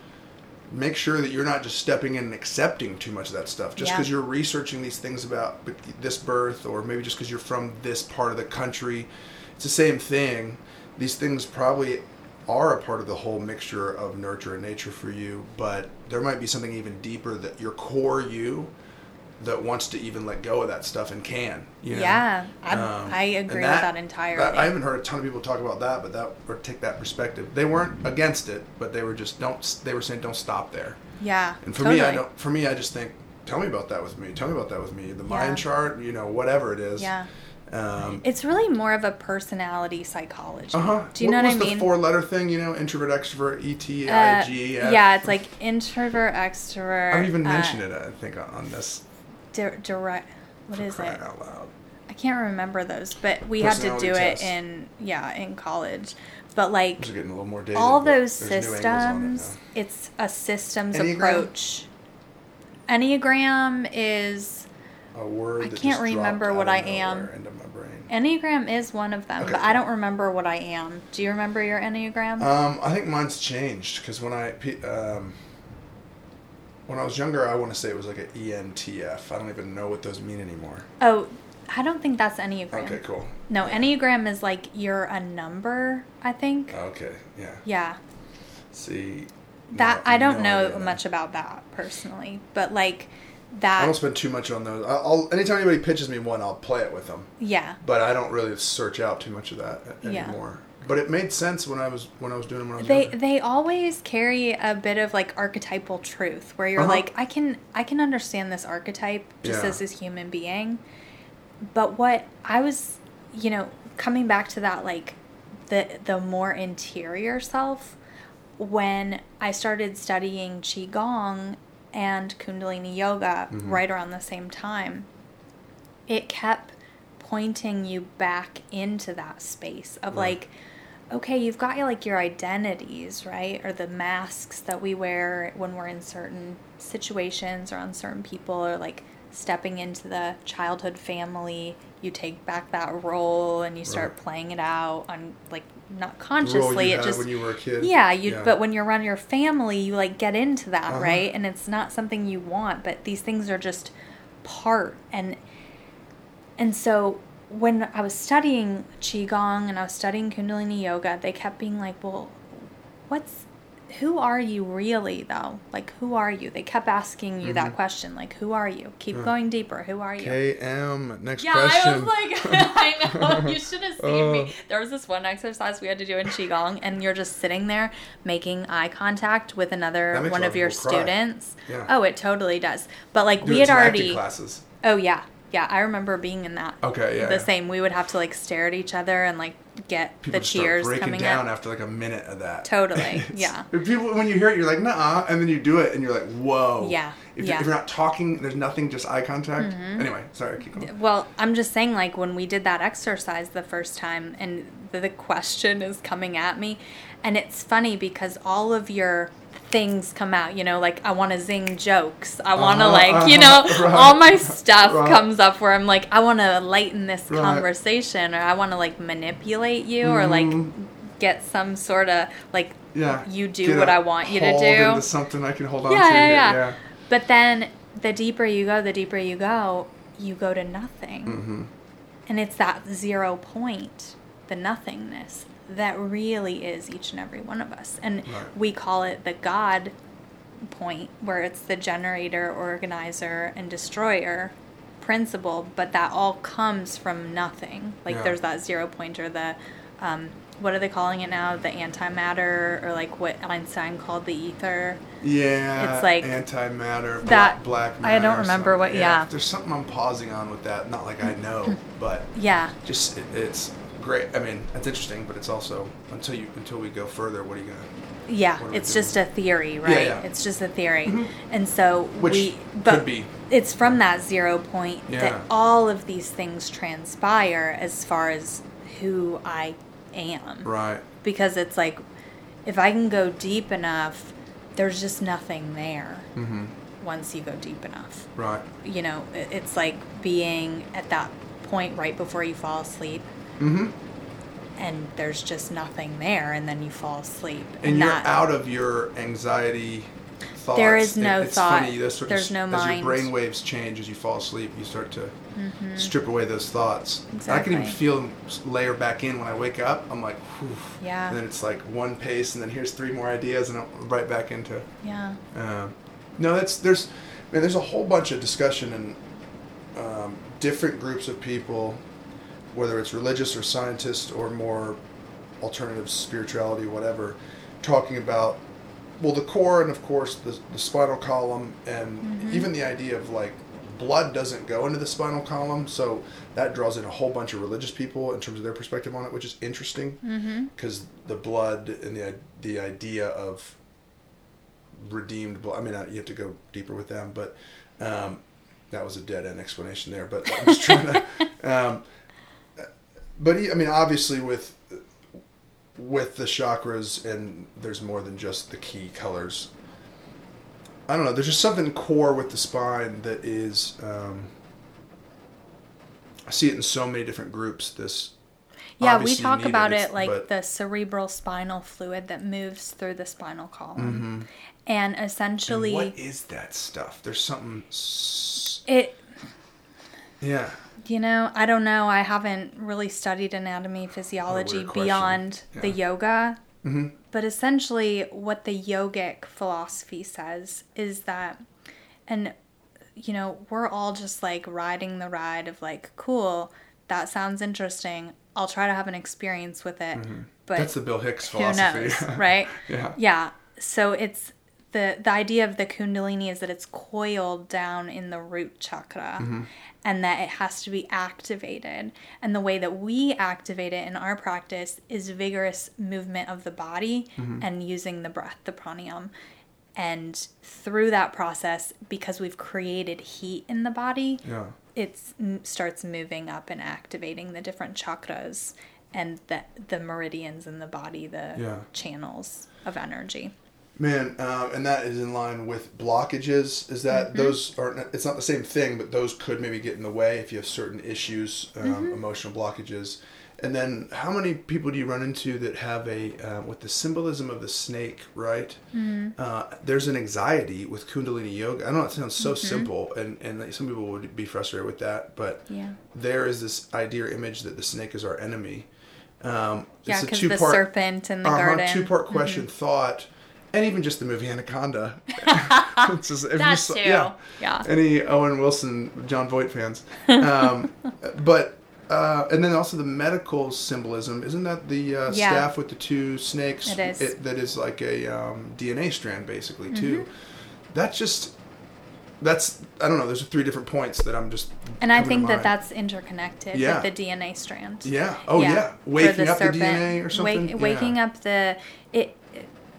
S1: make sure that you're not just stepping in and accepting too much of that stuff just
S2: Yeah.
S1: because you're researching these things about this birth or maybe just because you're from this part of the country it's the same thing these things probably are a part of the whole mixture of nurture and nature for you but there might be something even deeper that your core you that wants to even let go of that stuff and can you know
S2: Yeah, I,
S1: Um,
S2: I agree with that entirely.
S1: that- I haven't heard a ton of people talk about that, but that or take that perspective. They weren't against it, but they were just don't. They were saying don't stop there.
S2: yeah,
S1: And for
S2: totally.
S1: me, I don't. For me, I just think, tell me about that with me. Tell me about that with me. The mind
S2: Yeah.
S1: chart, you know, whatever it is.
S2: Yeah,
S1: Um,
S2: it's really more of a personality psychology.
S1: uh huh.
S2: Do you know
S1: what
S2: what I mean?
S1: the four-letter thing? You know, introvert, extrovert, E T
S2: Uh,
S1: I G. F?
S2: yeah, it's like introvert, extrovert.
S1: I've even
S2: uh,
S1: mentioned it. I think on this.
S2: Di- direct. What is it?
S1: out loud.
S2: I can't remember those, but we had to do
S1: test.
S2: it in yeah in college. But like
S1: Those are getting a little more dated.
S2: all those
S1: there's new angles on it
S2: systems, it's a systems
S1: Enneagram?
S2: approach. Enneagram is
S1: A word.
S2: I can't
S1: just
S2: remember what I am.
S1: Into my brain.
S2: Enneagram is one of them,
S1: Okay.
S2: but I don't remember what I am. Do you remember your Enneagram?
S1: Um, I think mine's changed because when I pe- um, when I was younger, I want to say it was like an ENTF. I don't even know what those mean anymore.
S2: oh, I don't think that's Enneagram.
S1: Okay, cool.
S2: No, Enneagram is like you're a number, I think.
S1: Okay, yeah.
S2: Yeah.
S1: See.
S2: That
S1: no-
S2: I don't
S1: no
S2: know much about that personally, but like that.
S1: I don't spend too much on those. I'll, I'll anytime anybody pitches me one, I'll play it with them.
S2: yeah.
S1: But I don't really search out too much of that anymore.
S2: Yeah.
S1: But it made sense when I was when I was doing them when I was
S2: They
S1: younger.
S2: they always carry a bit of like archetypal truth where you're
S1: Uh-huh.
S2: like I can I can understand this archetype just
S1: Yeah.
S2: as this human being. But what I was, you know, coming back to that like the the more interior self when I started studying qigong and kundalini yoga
S1: Mm-hmm.
S2: right around the same time it kept pointing you back into that space of
S1: Right.
S2: like okay you've got your like your identities right or the masks that we wear when we're in certain situations or on certain people or like stepping into the childhood family you take back that role and you start
S1: Right.
S2: playing it out on like not consciously it just
S1: when you were a kid.
S2: yeah, you. But when you're around your family, you like get into that,
S1: Uh-huh.
S2: right? And it's not something you want, but these things are just part. And and so when I was studying qigong and I was studying kundalini yoga, they kept being like, "Well, what's who are you really though? Like who are you? They kept asking you
S1: Mm-hmm.
S2: that question. Like who are you? Keep going deeper. Who are you?
S1: KM, next
S2: Yeah,
S1: question.
S2: I was like, (laughs) I know. (laughs) You should have seen
S1: Oh.
S2: me. There was this one exercise we had to do in Qigong, and you're just sitting there making eye contact with another one of
S1: of
S2: your students.
S1: Yeah.
S2: Oh, it totally does. But like we had already.
S1: classes.
S2: Oh yeah, yeah. I remember being in that.
S1: Okay, yeah,
S2: The
S1: yeah.
S2: same. We would have to like stare at each other and like get
S1: People
S2: the cheers
S1: breaking
S2: coming
S1: down
S2: up.
S1: after like a minute of that.
S2: Totally, (laughs) yeah.
S1: People, when you hear it, you're like, nah, and then you do it, and you're like, whoa.
S2: Yeah,
S1: If,
S2: yeah. Mm-hmm.
S1: if you're not talking, there's nothing, just eye contact. Anyway, sorry, keep going.
S2: Well, I'm just saying, like, when we did that exercise the first time and the, the question is coming at me, and it's funny because all of your things come out, you know, like, I want to zing jokes. I want to,
S1: Uh-huh,
S2: like, you know,
S1: uh-huh, right.
S2: all my stuff
S1: Right.
S2: comes up where I'm like, I want to lighten this
S1: Right.
S2: conversation or I want to, like, manipulate you or, like, get some sort of, like,
S1: Mm-hmm. Yeah.
S2: you do what I want you to do.
S1: Into something I can hold on
S2: yeah,
S1: to.
S2: yeah,
S1: that-
S2: yeah. But then the deeper you go, the deeper you go, you go to nothing.
S1: Mm-hmm.
S2: And it's that zero point, the nothingness, that really is each and every one of us. And
S1: Right.
S2: we call it the God point, where it's the generator, organizer, and destroyer principle, but that all comes from nothing. Like
S1: Yeah.
S2: there's that zero point or the, um, what are they calling it now? The antimatter, or like what Einstein called the ether.
S1: Yeah.
S2: It's like
S1: antimatter, black,
S2: that-
S1: black
S2: I don't remember what- yeah.
S1: There's something I'm pausing on with that. Not like I know, (laughs) but
S2: Yeah.
S1: just it, it's great. I mean, it's interesting, but it's also until you until we go further, what are you gonna?
S2: Yeah,
S1: What are we
S2: it's
S1: doing?
S2: just a theory, right?
S1: yeah. yeah.
S2: It's just a theory. And so
S1: Which
S2: we
S1: could
S2: but
S1: be.
S2: it's from that zero point
S1: Yeah.
S2: that all of these things transpire as far as who I am.
S1: Right.
S2: Because it's like if I can go deep enough, there's just nothing there
S1: Mm-hmm.
S2: once you go deep enough.
S1: Right.
S2: You know, it's like being at that point right before you fall asleep
S1: Mm-hmm.
S2: and there's just nothing there and then you fall asleep.
S1: And, you're
S2: that-
S1: out of your anxiety thoughts.
S2: There is
S1: and
S2: no
S1: it's
S2: thought.
S1: Funny, of-
S2: There's no
S1: as
S2: mind.
S1: your brain waves change as you fall asleep, you start to strip away those thoughts. I can even feel them layer back in when I wake up. I'm like, whew.
S2: Yeah.
S1: And then it's like one pace, and then here's three more ideas, and I'm right back into.
S2: Yeah.
S1: Um, no, that's there's, man, there's a whole bunch of discussion in um, different groups of people, whether it's religious or scientist or more alternative spirituality, whatever, talking about well the core and of course the, the spinal column and even the idea of like blood doesn't go into the spinal column so that draws in a whole bunch of religious people in terms of their perspective on it which is interesting because the blood and the the idea of redeemed blood. I mean, you have to go deeper with them, but um, that was a dead end explanation there. But I'm just trying to. (laughs) Um, but he- I mean, obviously with with the chakras, and there's more than just the key colors. I don't know. There's just something core with the spine that is. Um, I see it in so many different groups. This.
S2: Yeah, we talk about it like
S1: but-
S2: the cerebral spinal fluid that moves through the spinal column.
S1: Mm-hmm.
S2: And
S1: And
S2: essentially
S1: what is that stuff? There's something. s-
S2: it
S1: Yeah.
S2: You know, I don't know. I haven't really studied anatomy, physiology beyond the
S1: Yeah.
S2: yoga.
S1: hmm
S2: But essentially, what the yogic philosophy says is that, and you know, we're all just like riding the ride of like, cool, that sounds interesting. I'll try to have an experience with it. But
S1: Mm-hmm. That's the Bill Hicks philosophy.
S2: knows, (laughs) right?
S1: Yeah.
S2: Yeah. So it's the the idea of the kundalini is that it's coiled down in the root chakra
S1: Mm-hmm.
S2: and that it has to be activated. And the way that we activate it in our practice is vigorous movement of the body
S1: Mm-hmm.
S2: and using the breath, the pranayam. And through that process, because we've created heat in the body,
S1: Yeah.
S2: it starts moving up and activating the different chakras and the the meridians in the body, the
S1: Yeah.
S2: channels of energy.
S1: Man, um, and that is in line with blockages. Is that
S2: Mm-hmm.
S1: those are? It's not the same thing, but those could maybe get in the way if you have certain issues, um,
S2: Mm-hmm.
S1: emotional blockages. And then, how many people do you run into that have a uh, with the symbolism of the snake? Right.
S2: Mm-hmm.
S1: Uh, there's an anxiety with Kundalini yoga. I know it sounds so
S2: Mm-hmm.
S1: simple, and and some people would be frustrated with that, but
S2: Yeah.
S1: there is this idea or image that the snake is our enemy. Um,
S2: Yeah, because the serpent in the
S1: uh-huh,
S2: garden.
S1: Two part question thought. And even just the movie Anaconda. (laughs) It's just-
S2: That
S1: saw-
S2: too.
S1: Yeah.
S2: Yeah.
S1: Any Owen Wilson, Jon Voight fans. Um, (laughs) but uh, and then also the medical symbolism. Isn't that the uh,
S2: Yeah.
S1: staff with the two snakes?
S2: It is.
S1: that is like a um, DNA strand, basically too.
S2: Mm-hmm.
S1: That's just. That's I don't know. There's three different points that I'm just.
S2: And I think that that's interconnected
S1: Yeah.
S2: with the DNA strand.
S1: Yeah. Oh yeah.
S2: for
S1: Waking up the DNA or something.
S2: Wake, waking up the it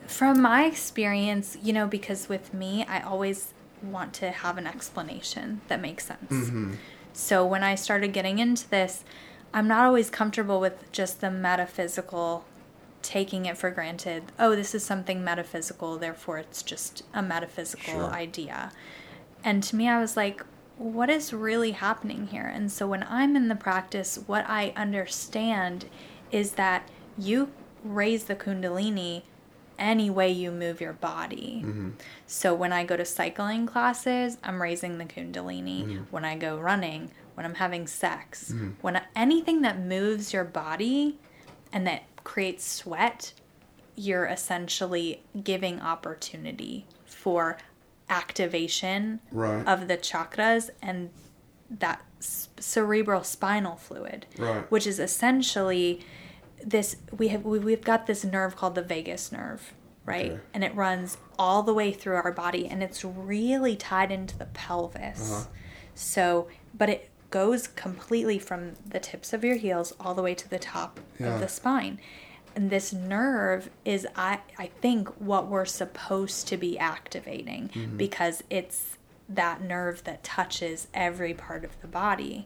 S2: from my experience, you know, because with me, I always want to have an explanation that makes sense.
S1: Mm-hmm.
S2: So when I started getting into this, I'm not always comfortable with just the metaphysical taking it for granted. Oh, this is something metaphysical, therefore it's just a metaphysical
S1: Sure.
S2: idea. And to me, I was like, what is really happening here? And so when I'm in the practice, what I understand is that you raise the Kundalini any way you move your body. Mm-hmm. So when I go to cycling classes, I'm raising the Kundalini. Mm-hmm. When I go running, when I'm having sex, mm-hmm. when anything that moves your body and that creates sweat, you're essentially giving opportunity for activation
S1: Right.
S2: of the chakras and that s- cerebral spinal fluid
S1: Right.
S2: which is essentially this we have we- we've got this nerve called the vagus nerve right
S1: Okay.
S2: and it runs all the way through our body and it's really tied into the pelvis
S1: Uh-huh.
S2: so but it goes completely from the tips of your heels all the way to the top
S1: Yeah.
S2: of the spine and this nerve is i i think what we're supposed to be activating
S1: Mm-hmm.
S2: because it's that nerve that touches every part of the body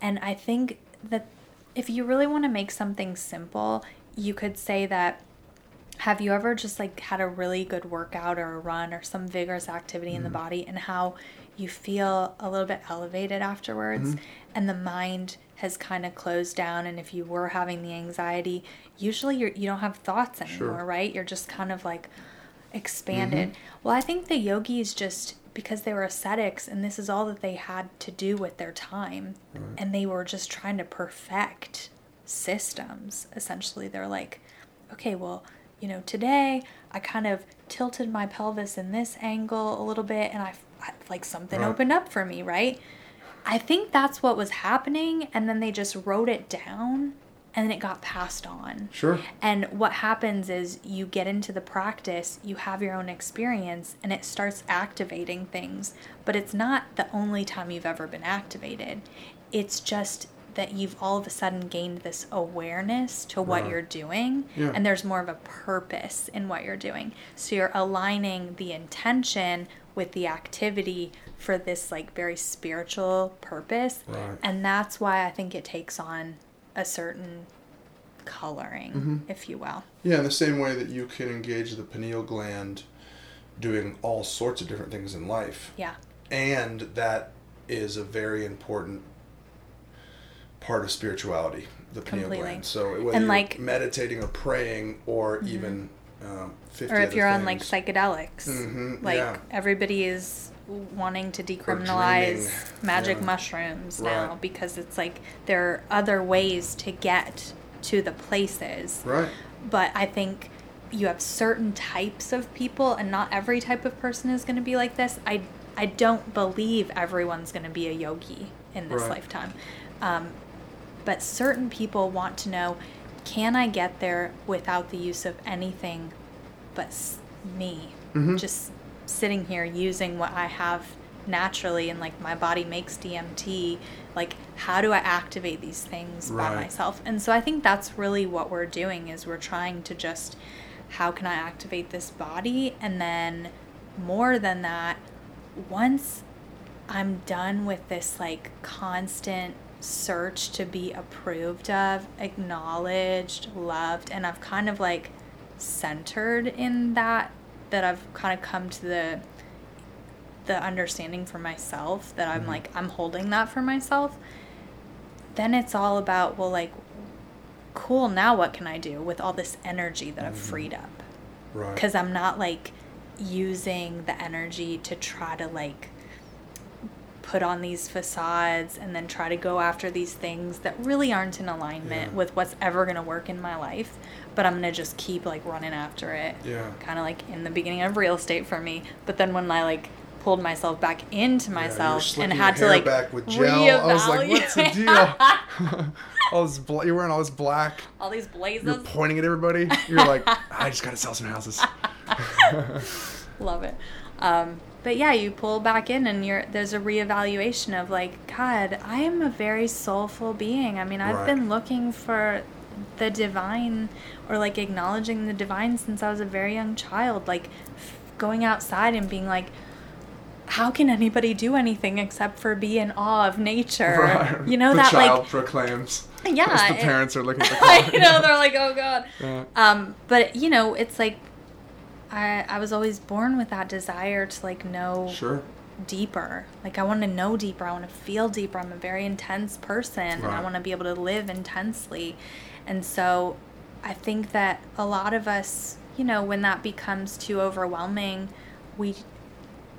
S2: and i think that if you really want to make something simple you could say that have you ever just like had a really good workout or a run or some vigorous activity in the mm-hmm. body and how you feel a little bit elevated afterwards mm-hmm. and the mind has kind of closed down and if you were having the anxiety usually you're, you don't have thoughts anymore
S1: Sure.
S2: right? You're just kind of like expanded. Mm-hmm. Well i think the yogis just because they were ascetics and this is all that they had to do with their time. And they were just trying to perfect systems essentially. They're like okay well you know today i kind of tilted my pelvis in this angle a little bit and i, I like something
S1: Right.
S2: opened up for me right? I think that's what was happening and then they just wrote it down and then it got passed on
S1: Sure.
S2: and what happens is you get into the practice, you have your own experience, and it starts activating things. But it's not the only time you've ever been activated. It's just that you've all of a sudden gained this awareness to what
S1: Right.
S2: you're doing,
S1: Yeah.
S2: and there's more of a purpose in what you're doing. So you're aligning the intention with the activity for this like very spiritual purpose.
S1: Right.
S2: And that's why I think it takes on a certain coloring,
S1: Mm-hmm.
S2: if you will.
S1: Yeah, in the same way that you can engage the pineal gland doing all sorts of different things in life.
S2: Yeah.
S1: And that is a very important part of spirituality, the pineal
S2: Completely.
S1: gland. So whether
S2: And,
S1: you're
S2: like- Mm-hmm.
S1: meditating or praying or even um, 50
S2: Or if you're on like
S1: things.
S2: psychedelics,
S1: Mhm,
S2: like
S1: yeah.
S2: everybody is wanting to decriminalize magic
S1: yeah.
S2: mushrooms now because it's like there are other ways to get to the places.
S1: Right.
S2: But I think you have certain types of people and not every type of person is going to be like this. I I don't believe everyone's going to be a yogi in this
S1: Right.
S2: lifetime. Um, but certain people want to know can I get there without the use of anything but me?
S1: Mhm.
S2: Just sitting here using what I have naturally and like my body makes DMT. Like, how do I activate these things by myself? And so I think that's really what we're doing is we're trying to just how can I activate this body? And then more than that, once I'm done with this like constant search to be approved of, acknowledged, loved, and I've kind of like centered in that that I've kind of come to the the understanding for myself that I'm mm-hmm. like I'm holding that for myself. Then it's all about well like cool now what can I do with all this energy that I've mm-hmm. freed up?
S1: Right.
S2: because I'm not like using the energy to try to like put on these facades and then try to go after these things that really aren't in alignment
S1: Yeah.
S2: with what's ever going to work in my life but i'm to just keep like running after it
S1: Yeah.
S2: kind of like in the beginning of real estate for me but then when i like pulled myself back into
S1: Yeah,
S2: myself
S1: slicking
S2: and had to like
S1: back with gel. I was like, what's the deal? (laughs) (laughs) all this bla- you're wearing all this black.
S2: all these
S1: You're pointing at everybody. You're like, (laughs) I just gotta sell some houses.
S2: love it um, but yeah you pull back in and you're there's a reevaluation of like god i am a very soulful being i mean i've
S1: Right.
S2: been looking for the divine or like acknowledging the divine since i was a very young child like f- going outside and being like how can anybody do anything except for be in awe of nature (laughs)
S1: Right.
S2: you know
S1: the
S2: that
S1: child
S2: like
S1: proclaims.
S2: Yeah,
S1: the
S2: it-
S1: parents are looking at the (laughs)
S2: I
S1: car.
S2: know they're like, oh god. (laughs)
S1: Yeah.
S2: Um, but you know, it's like I I was always born with that desire to like know
S1: Sure.
S2: deeper. Like I want to know deeper. I want to feel deeper. I'm a very intense person, and I want to be able to live intensely. And so, I think that a lot of us, you know, when that becomes too overwhelming, we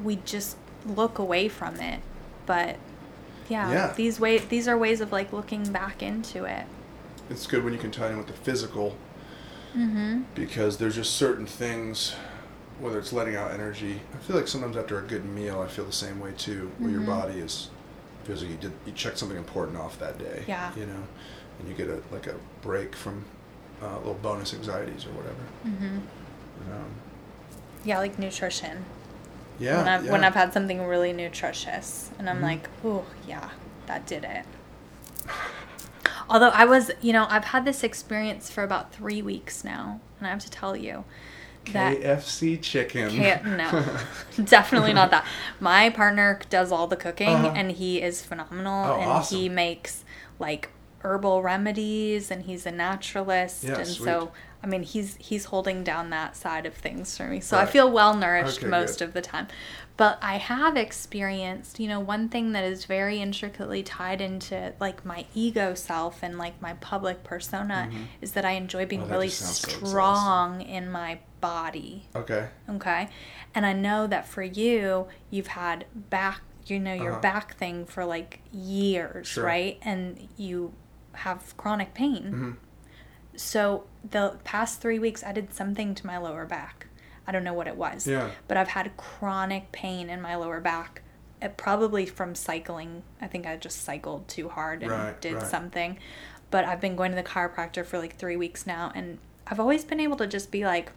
S2: we just look away from it. But yeah,
S1: Yeah.
S2: these way these are ways of like looking back into it.
S1: It's good when you can tie in with the physical
S2: Mm-hmm.
S1: because there's just certain things, whether it's letting out energy. I feel like sometimes after a good meal, I feel the same way too, where your
S2: Mhm.
S1: body is feels like you did you checked something important off that day.
S2: Yeah.
S1: You know, and you get a like a break from uh, little bonus anxieties or whatever.
S2: Mm-hmm.
S1: Um,
S2: Yeah, like nutrition.
S1: yeah.
S2: when I've
S1: yeah.
S2: when I've had something really nutritious, and I'm
S1: Mhm.
S2: like, oh yeah, that did it. Although I was, you know, I've had this experience for about three weeks now, and I have to tell you that
S1: KFC chicken.
S2: K- no, (laughs) definitely not that. My partner does all the cooking,
S1: Uh-huh.
S2: and he is phenomenal,
S1: Oh,
S2: and
S1: awesome.
S2: he makes like herbal remedies, and he's a naturalist,
S1: Yeah,
S2: and
S1: sweet.
S2: so I mean, he's he's holding down that side of things for me. So I feel well nourished
S1: Okay,
S2: most
S1: good.
S2: of the time. But I have experienced, you know, one thing that is very intricately tied into like my ego self and like my public persona is that I enjoy being
S1: Oh,
S2: really
S1: sounds so
S2: strong in my body.
S1: Okay.
S2: Okay. And I know that for you, you've had back, you know, your
S1: Uh-huh.
S2: back thing for like years,
S1: Sure.
S2: right? And you have chronic pain.
S1: Mhm.
S2: So the past three weeks, I did something to my lower back. I don't know what it was.
S1: Yeah.
S2: But I've had chronic pain in my lower back. It probably from cycling. I think I just cycled too hard and
S1: Right,
S2: did
S1: right.
S2: something. But I've been going to the chiropractor for like three weeks now, and I've always been able to just be like,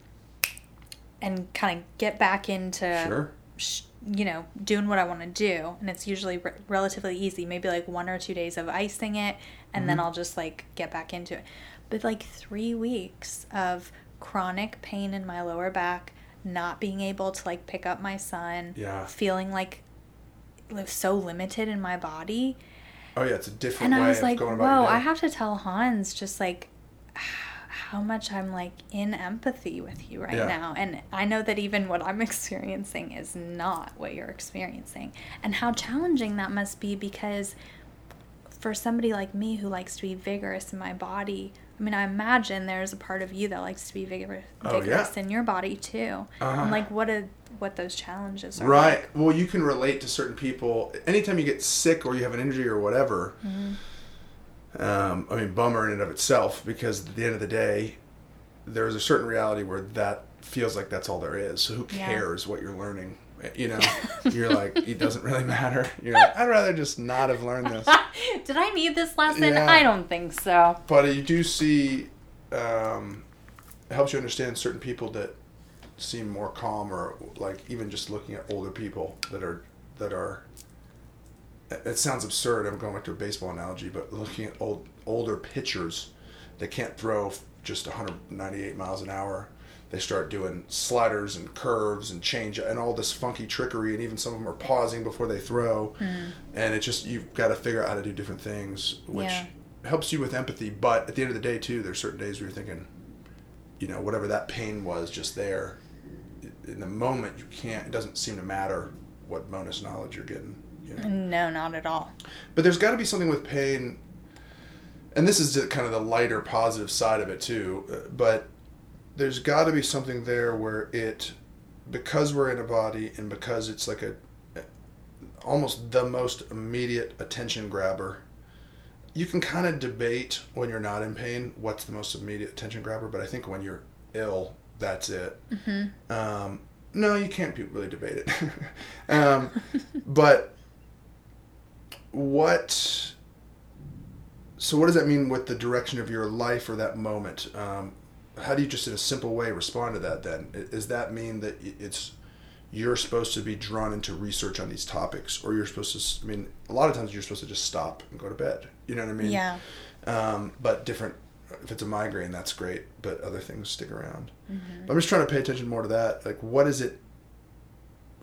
S2: and kind of get back into
S1: Sure.
S2: sh- you know doing what i want to do and it's usually re- relatively easy maybe like one or two days of icing it and then
S1: Mhm.
S2: i'll just like get back into it but like three weeks of chronic pain in my lower back not being able to like pick up my son
S1: Yeah.
S2: feeling like like so limited in my body
S1: Oh yeah, it's a different
S2: and
S1: way
S2: I was
S1: of
S2: like,
S1: going
S2: whoa,
S1: about day.
S2: I have to tell Hans just like how much I'm like in empathy with you right
S1: Yeah.
S2: now. And I know that even what I'm (laughs) experiencing is not what you're experiencing. And how challenging that must be because for somebody like me who likes to be vigorous in my body, I mean, I imagine there's a part of you that likes to be vigorous,
S1: Oh,
S2: vigorous
S1: yeah.
S2: in your body too.
S1: Uh-huh.
S2: And like what a, what those challenges are.
S1: Right.
S2: like.
S1: Well, you can relate to certain people. Anytime you get sick or you have an injury or whatever,
S2: Mm-hmm.
S1: Um, I mean, bummer in and of itself because at the end of the day, there's a certain reality where that feels like that's all there is. So who
S2: Yeah.
S1: cares what you're learning? You know, (laughs) you're like, it doesn't really matter. You're like, I'd rather just not have learned this. (laughs)
S2: Did I need this lesson?
S1: Yeah.
S2: I don't think so.
S1: But you do see, um, it helps you understand certain people that seem more calm, or like even just looking at older people that are that are. It- It sounds absurd. I'm going back to a baseball analogy, but looking at old older pitchers that can't throw just 198 miles an hour, they start doing sliders and curves and change and all this funky trickery, and even some of them are pausing before they throw, hmm. and it's just you've got to figure out how to do different things, which
S2: Yeah.
S1: helps you with empathy. But at the end of the day, too, there's certain days where you're thinking, you know, whatever that pain was just there, in the moment you can't. It doesn't seem to matter what bonus knowledge you're getting. Know?
S2: No, not at all.
S1: But there's got to be something with pain, and this is kind of the lighter, positive side of it too. uh, But there's got to be something there where it, because we're in a body and because it's like a, almost the most immediate attention grabber. You can kind of debate when you're not in pain what's the most immediate attention grabber, but I think when you're ill, that's it.
S2: Mm-hmm.
S1: Um, no, you can't be- really debate it. (laughs) um, but what? So what does that mean with the direction of your life or that moment? Um, how do you just in a simple way respond to that? Then does that mean that it's you're supposed to be drawn into research on these topics, or you're supposed to? i mean, a lot of times you're supposed to just stop and go to bed. You know what I mean?
S2: Yeah.
S1: Um, but different. If it's a migraine, that's great, but other things stick around.
S2: Mm-hmm.
S1: I'm just trying to pay attention more to that. Like, what is it?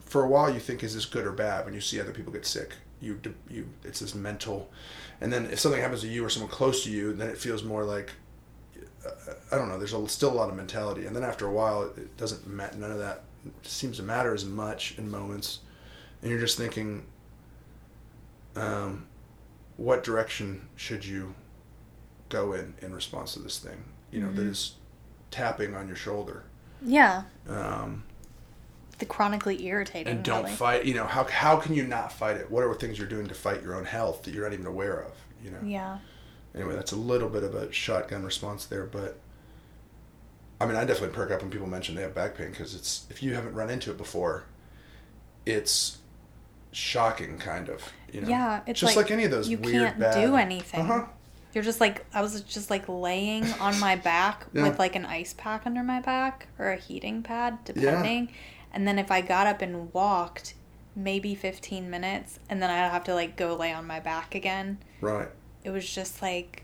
S1: For a while, you think is this good or bad when you see other people get sick. You you it's this mental, and then if something happens to you or someone close to you, then it feels more like uh, I don't know. There's a, still a lot of mentality, and then after a while, it doesn't matter. None of that seems to matter as much in moments, and you're just thinking, um, what direction should you go in in response to this thing? You know, that
S2: Mhm.
S1: is tapping on your shoulder.
S2: Yeah.
S1: Um,
S2: The chronically irritating.
S1: and don't
S2: really.
S1: fight. You know, how how can you not fight it? What are things you're doing to fight your own health that you're not even aware of? You know.
S2: Yeah.
S1: Anyway, that's a little bit of a shotgun response there, but I mean, I definitely perk up when people mention they have back pain because it's if you haven't run into it before, it's shocking, kind of. You know.
S2: Yeah, it's
S1: just
S2: like
S1: like, any of those
S2: you
S1: weird
S2: can't
S1: bad.
S2: do anything.
S1: Uh-huh.
S2: You're just like I was just like laying on my back (laughs)
S1: Yeah.
S2: with like an ice pack under my back or a heating pad, depending. And then if I got up and walked, maybe 15 minutes, and then I'd have to like go lay on my back again.
S1: Right.
S2: It was just like,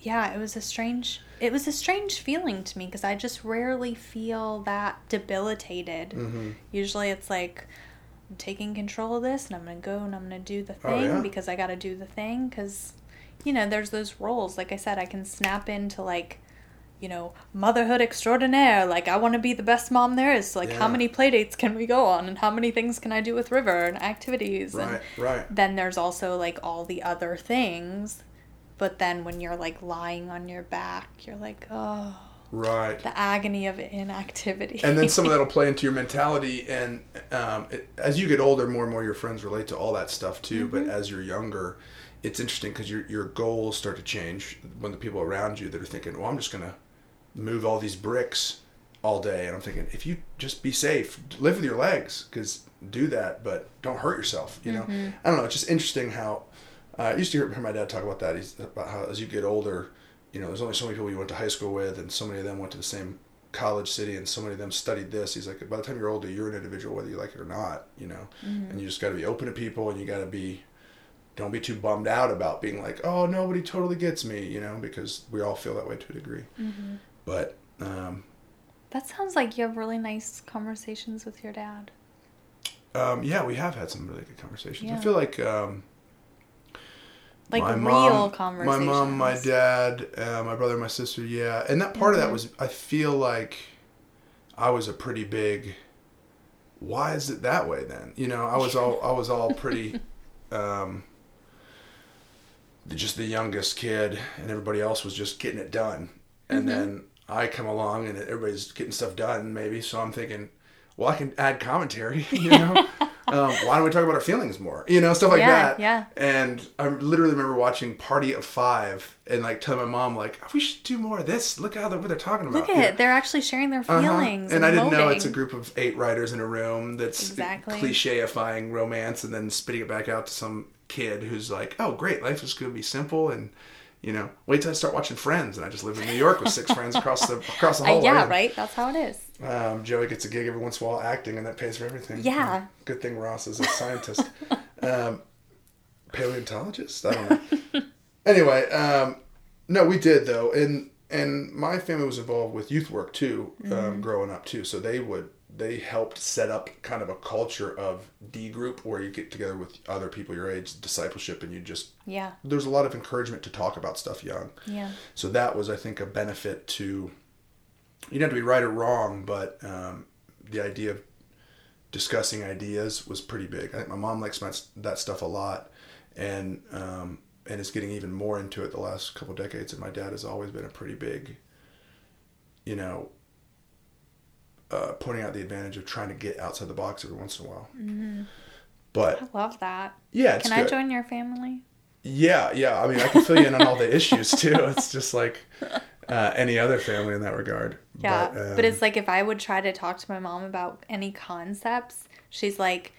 S2: yeah, it was a strange. It was a strange feeling to me because I just rarely feel that debilitated.
S1: Mm-hmm.
S2: Usually it's like I'm taking control of this and I'm going to go and I'm going to do the
S1: Oh,
S2: thing
S1: yeah?
S2: because I got to do the thing cuz you know, there's those roles. Like I said, I can snap into like you know, motherhood extraordinaire. Like I want to be the best mom there is. Like how many play dates can we go on and how many things can I do with River and activities and
S1: Right. Right.
S2: then there's also like all the other things. But then when you're like lying on your back, you're like, oh,
S1: Right.
S2: the agony of inactivity.
S1: and then some of (laughs) that'll play into your mentality and um, it, as you get older more and more your friends relate to all that stuff too
S2: Mm-hmm.
S1: but as you're younger it's interesting because your, your goals start to change when the people around you that are thinking well i'm just going to move all these bricks all day and i'm thinking if you just be safe live with your legs because do that but don't hurt yourself you know?
S2: Mm-hmm.
S1: i don't know it's just interesting how uh, i used to hear, hear my dad talk about that he's about how as you get older you know there's only so many people you went to high school with and so many of them went to the same college city and so many of them studied this. He's like by the time you're older you're an individual whether you like it or not you know? And you just got to be open to people and you got to be don't be too bummed out about being like oh nobody totally gets me you know? Because we all feel that way to a degree but um,
S2: that sounds like you have really nice conversations with your dad.
S1: um, yeah we have had some really good conversations i feel like um,
S2: Like
S1: my
S2: real
S1: mom,
S2: conversations.
S1: My mom, my dad, uh, my brother, my sister, yeah. And that part of that
S2: Mhm.
S1: was, I feel like I was a pretty big. Why is it that way then? You know, I was all I was all (laughs) pretty, um, just the youngest kid, and everybody else was just getting it done. And
S2: Mhm.
S1: then I come along, and everybody's getting stuff done, maybe. So I'm thinking, well, I can add commentary. (laughs) You know, (laughs) um, why don't we talk about our feelings more? You know, stuff like
S2: Yeah,
S1: that.
S2: yeah.
S1: And I literally remember watching Party of Five and like telling my mom like we should do more of this. Look how what they're talking about.
S2: Look at it. They're actually sharing their
S1: Uh-huh.
S2: feelings.
S1: And I didn't know it's a group of eight writers in a room that's
S2: Exactly.
S1: clichéifying romance and then spitting it back out to some kid who's like, "Oh, great, life is going to be simple." And you know, wait till I start watching Friends, and I just live in New York with six friends across the (laughs) across the hallway.
S2: yeah, right? That's how it is.
S1: Um, Joey gets a gig every once in a while acting, and that pays for everything.
S2: Yeah.
S1: Good thing Ross is a scientist. (laughs) um, paleontologist? I don't know. (laughs) anyway, um, no, we did though, and and my family was involved with youth work too, um, growing up too. So they would they helped set up kind of a culture of D group where you get together with other people your age, discipleship, and you just
S2: Yeah.
S1: there's a lot of encouragement to talk about stuff young.
S2: Yeah.
S1: So that was, I think, a benefit to. You don't have to be right or wrong, but um, the idea of discussing ideas was pretty big. I think my mom likes my, that stuff a lot, and um, and is getting even more into it the last couple decades. And my dad has always been a pretty big, you know, uh, pointing out the advantage of trying to get outside the box every once in a while. But
S2: I love that.
S1: yeah,
S2: Can I join your family?
S1: Yeah, yeah. I mean, I can fill you in on all the (laughs) issues too. It's just like uh, any other family in that regard.
S2: Yeah,
S1: but,
S2: but,
S1: um,
S2: it's like if I would try to talk to my mom about any concepts, she's like,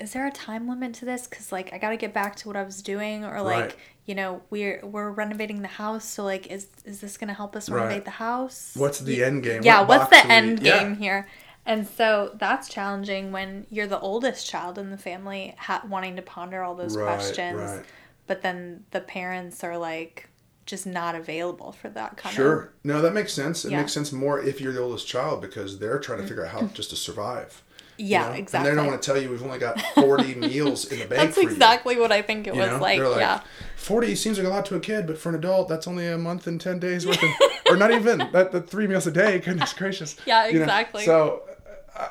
S2: "Is there a time limit to this? Because like I got to get back to what I was doing, or like
S1: Right.
S2: You know we're we're renovating the house, so like is is this gonna help us
S1: Right.
S2: renovate the house?
S1: what's the end game?
S2: yeah,
S1: What
S2: what's the
S1: do we-
S2: end
S1: yeah.
S2: game here? And so that's challenging when you're the oldest child in the family, ha- wanting to ponder all those
S1: Right,
S2: questions,
S1: right.
S2: but then the parents are like just not available for that kind of
S1: Sure. No, that makes sense. It
S2: Yeah. Mm-hmm.
S1: makes sense more if you're the oldest child because they're trying to figure out how (clears throat) just to survive. You
S2: Yeah,
S1: know?
S2: exactly.
S1: And they don't want to tell you we've only got 40 (laughs) meals in the bank
S2: That's
S1: for you.
S2: exactly what I think it
S1: You
S2: was like.
S1: They're
S2: Yeah.
S1: 40 seems like a lot to a kid, but for an adult, that's only a month and 10 days worth of, (laughs) or not even, that, the three meals a day. (laughs) Goodness gracious.
S2: Yeah,
S1: You know?
S2: exactly.
S1: So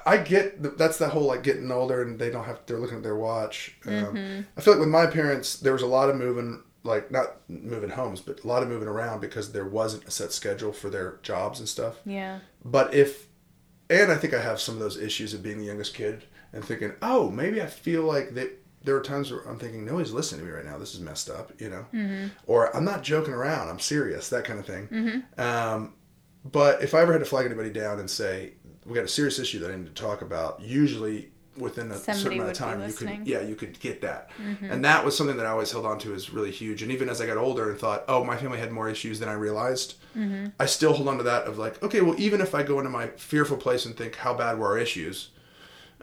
S1: I- get th- that's that whole like getting older and they don't have, they're looking at their watch. Um,
S2: Mm-hmm.
S1: I feel like with my parents, there was a lot of moving, like not moving homes, but a lot of moving around because there wasn't a set schedule for their jobs and stuff.
S2: Yeah.
S1: But if, and I think I have some of those issues of being the youngest kid and thinking, oh, maybe I feel like that. There are times where I'm thinking, nobody's listening to me right now. This is messed up, you know,
S2: Mm-hmm.
S1: or I'm not joking around. I'm serious, that kind of thing. Um, but if I ever had to flag anybody down and say we got a serious issue that I need to talk about, usually within a certain amount of time, you could yeah, you could get that. And that was something that I always held on to as really huge. And even as I got older and thought, oh, my family had more issues than I realized, I still hold on to that of like, okay, well, even if I go into my fearful place and think, how bad were our issues,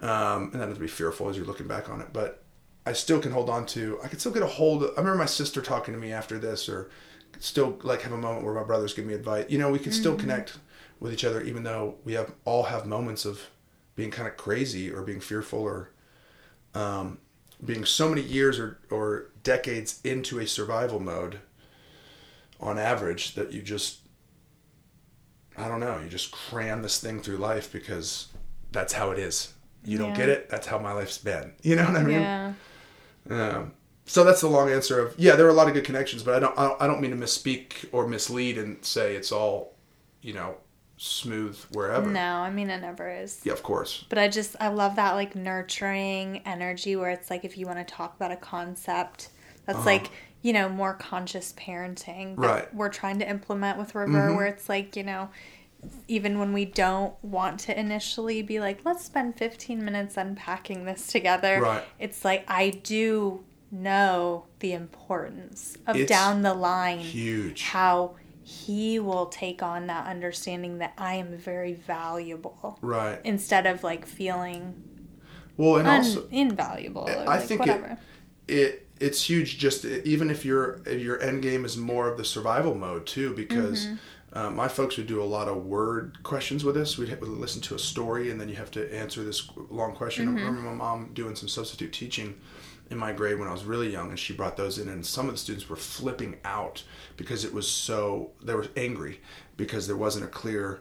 S1: um, and that doesn't be fearful as you're looking back on it, but I still can hold on to. I can still get a hold. Of, I remember my sister talking to me after this, or still like have a moment where my brothers give me advice. You know, we can still connect with each other, even though we have all have moments of being kind of crazy or being fearful or um, being so many years or or decades into a survival mode. On average, that you just I don't know. You just cram this thing through life because that's how it is. You don't
S2: Yeah.
S1: get it. That's how my life's been. (laughs) You know what I mean?
S2: Yeah.
S1: Um, so that's the long answer of yeah. There are a lot of good connections, but I don't. I don't, I don't mean to misspeak or mislead and say it's all, you know, smooth wherever.
S2: No, I mean it never is.
S1: Yeah, of course.
S2: But I just I love that like nurturing energy where it's like if you want to talk about a concept that's like you know more conscious parenting that
S1: Uh-huh. Right. Mm-hmm.
S2: we're trying to implement with River where it's like you know even when we don't want to initially be like let's spend 15 minutes unpacking this together
S1: Right.
S2: it's like I do know the importance of
S1: It's
S2: down the line
S1: Huge.
S2: how he will take on that understanding that I am very valuable
S1: Right.
S2: instead of like feeling
S1: Well, and
S2: un-
S1: also
S2: invaluable.
S1: I
S2: like,
S1: think
S2: whatever.
S1: it, it it's huge. Just even if your your end game is more of the survival mode too, because
S2: Mm-hmm.
S1: uh, my folks would do a lot of word questions with us. We'd, we'd listen to a story, and then you have to answer this long question.
S2: Mm-hmm.
S1: I remember my mom doing some substitute teaching in my grade when I was really young, and she brought those in, and some of the students were flipping out because it was so they were angry because there wasn't a clear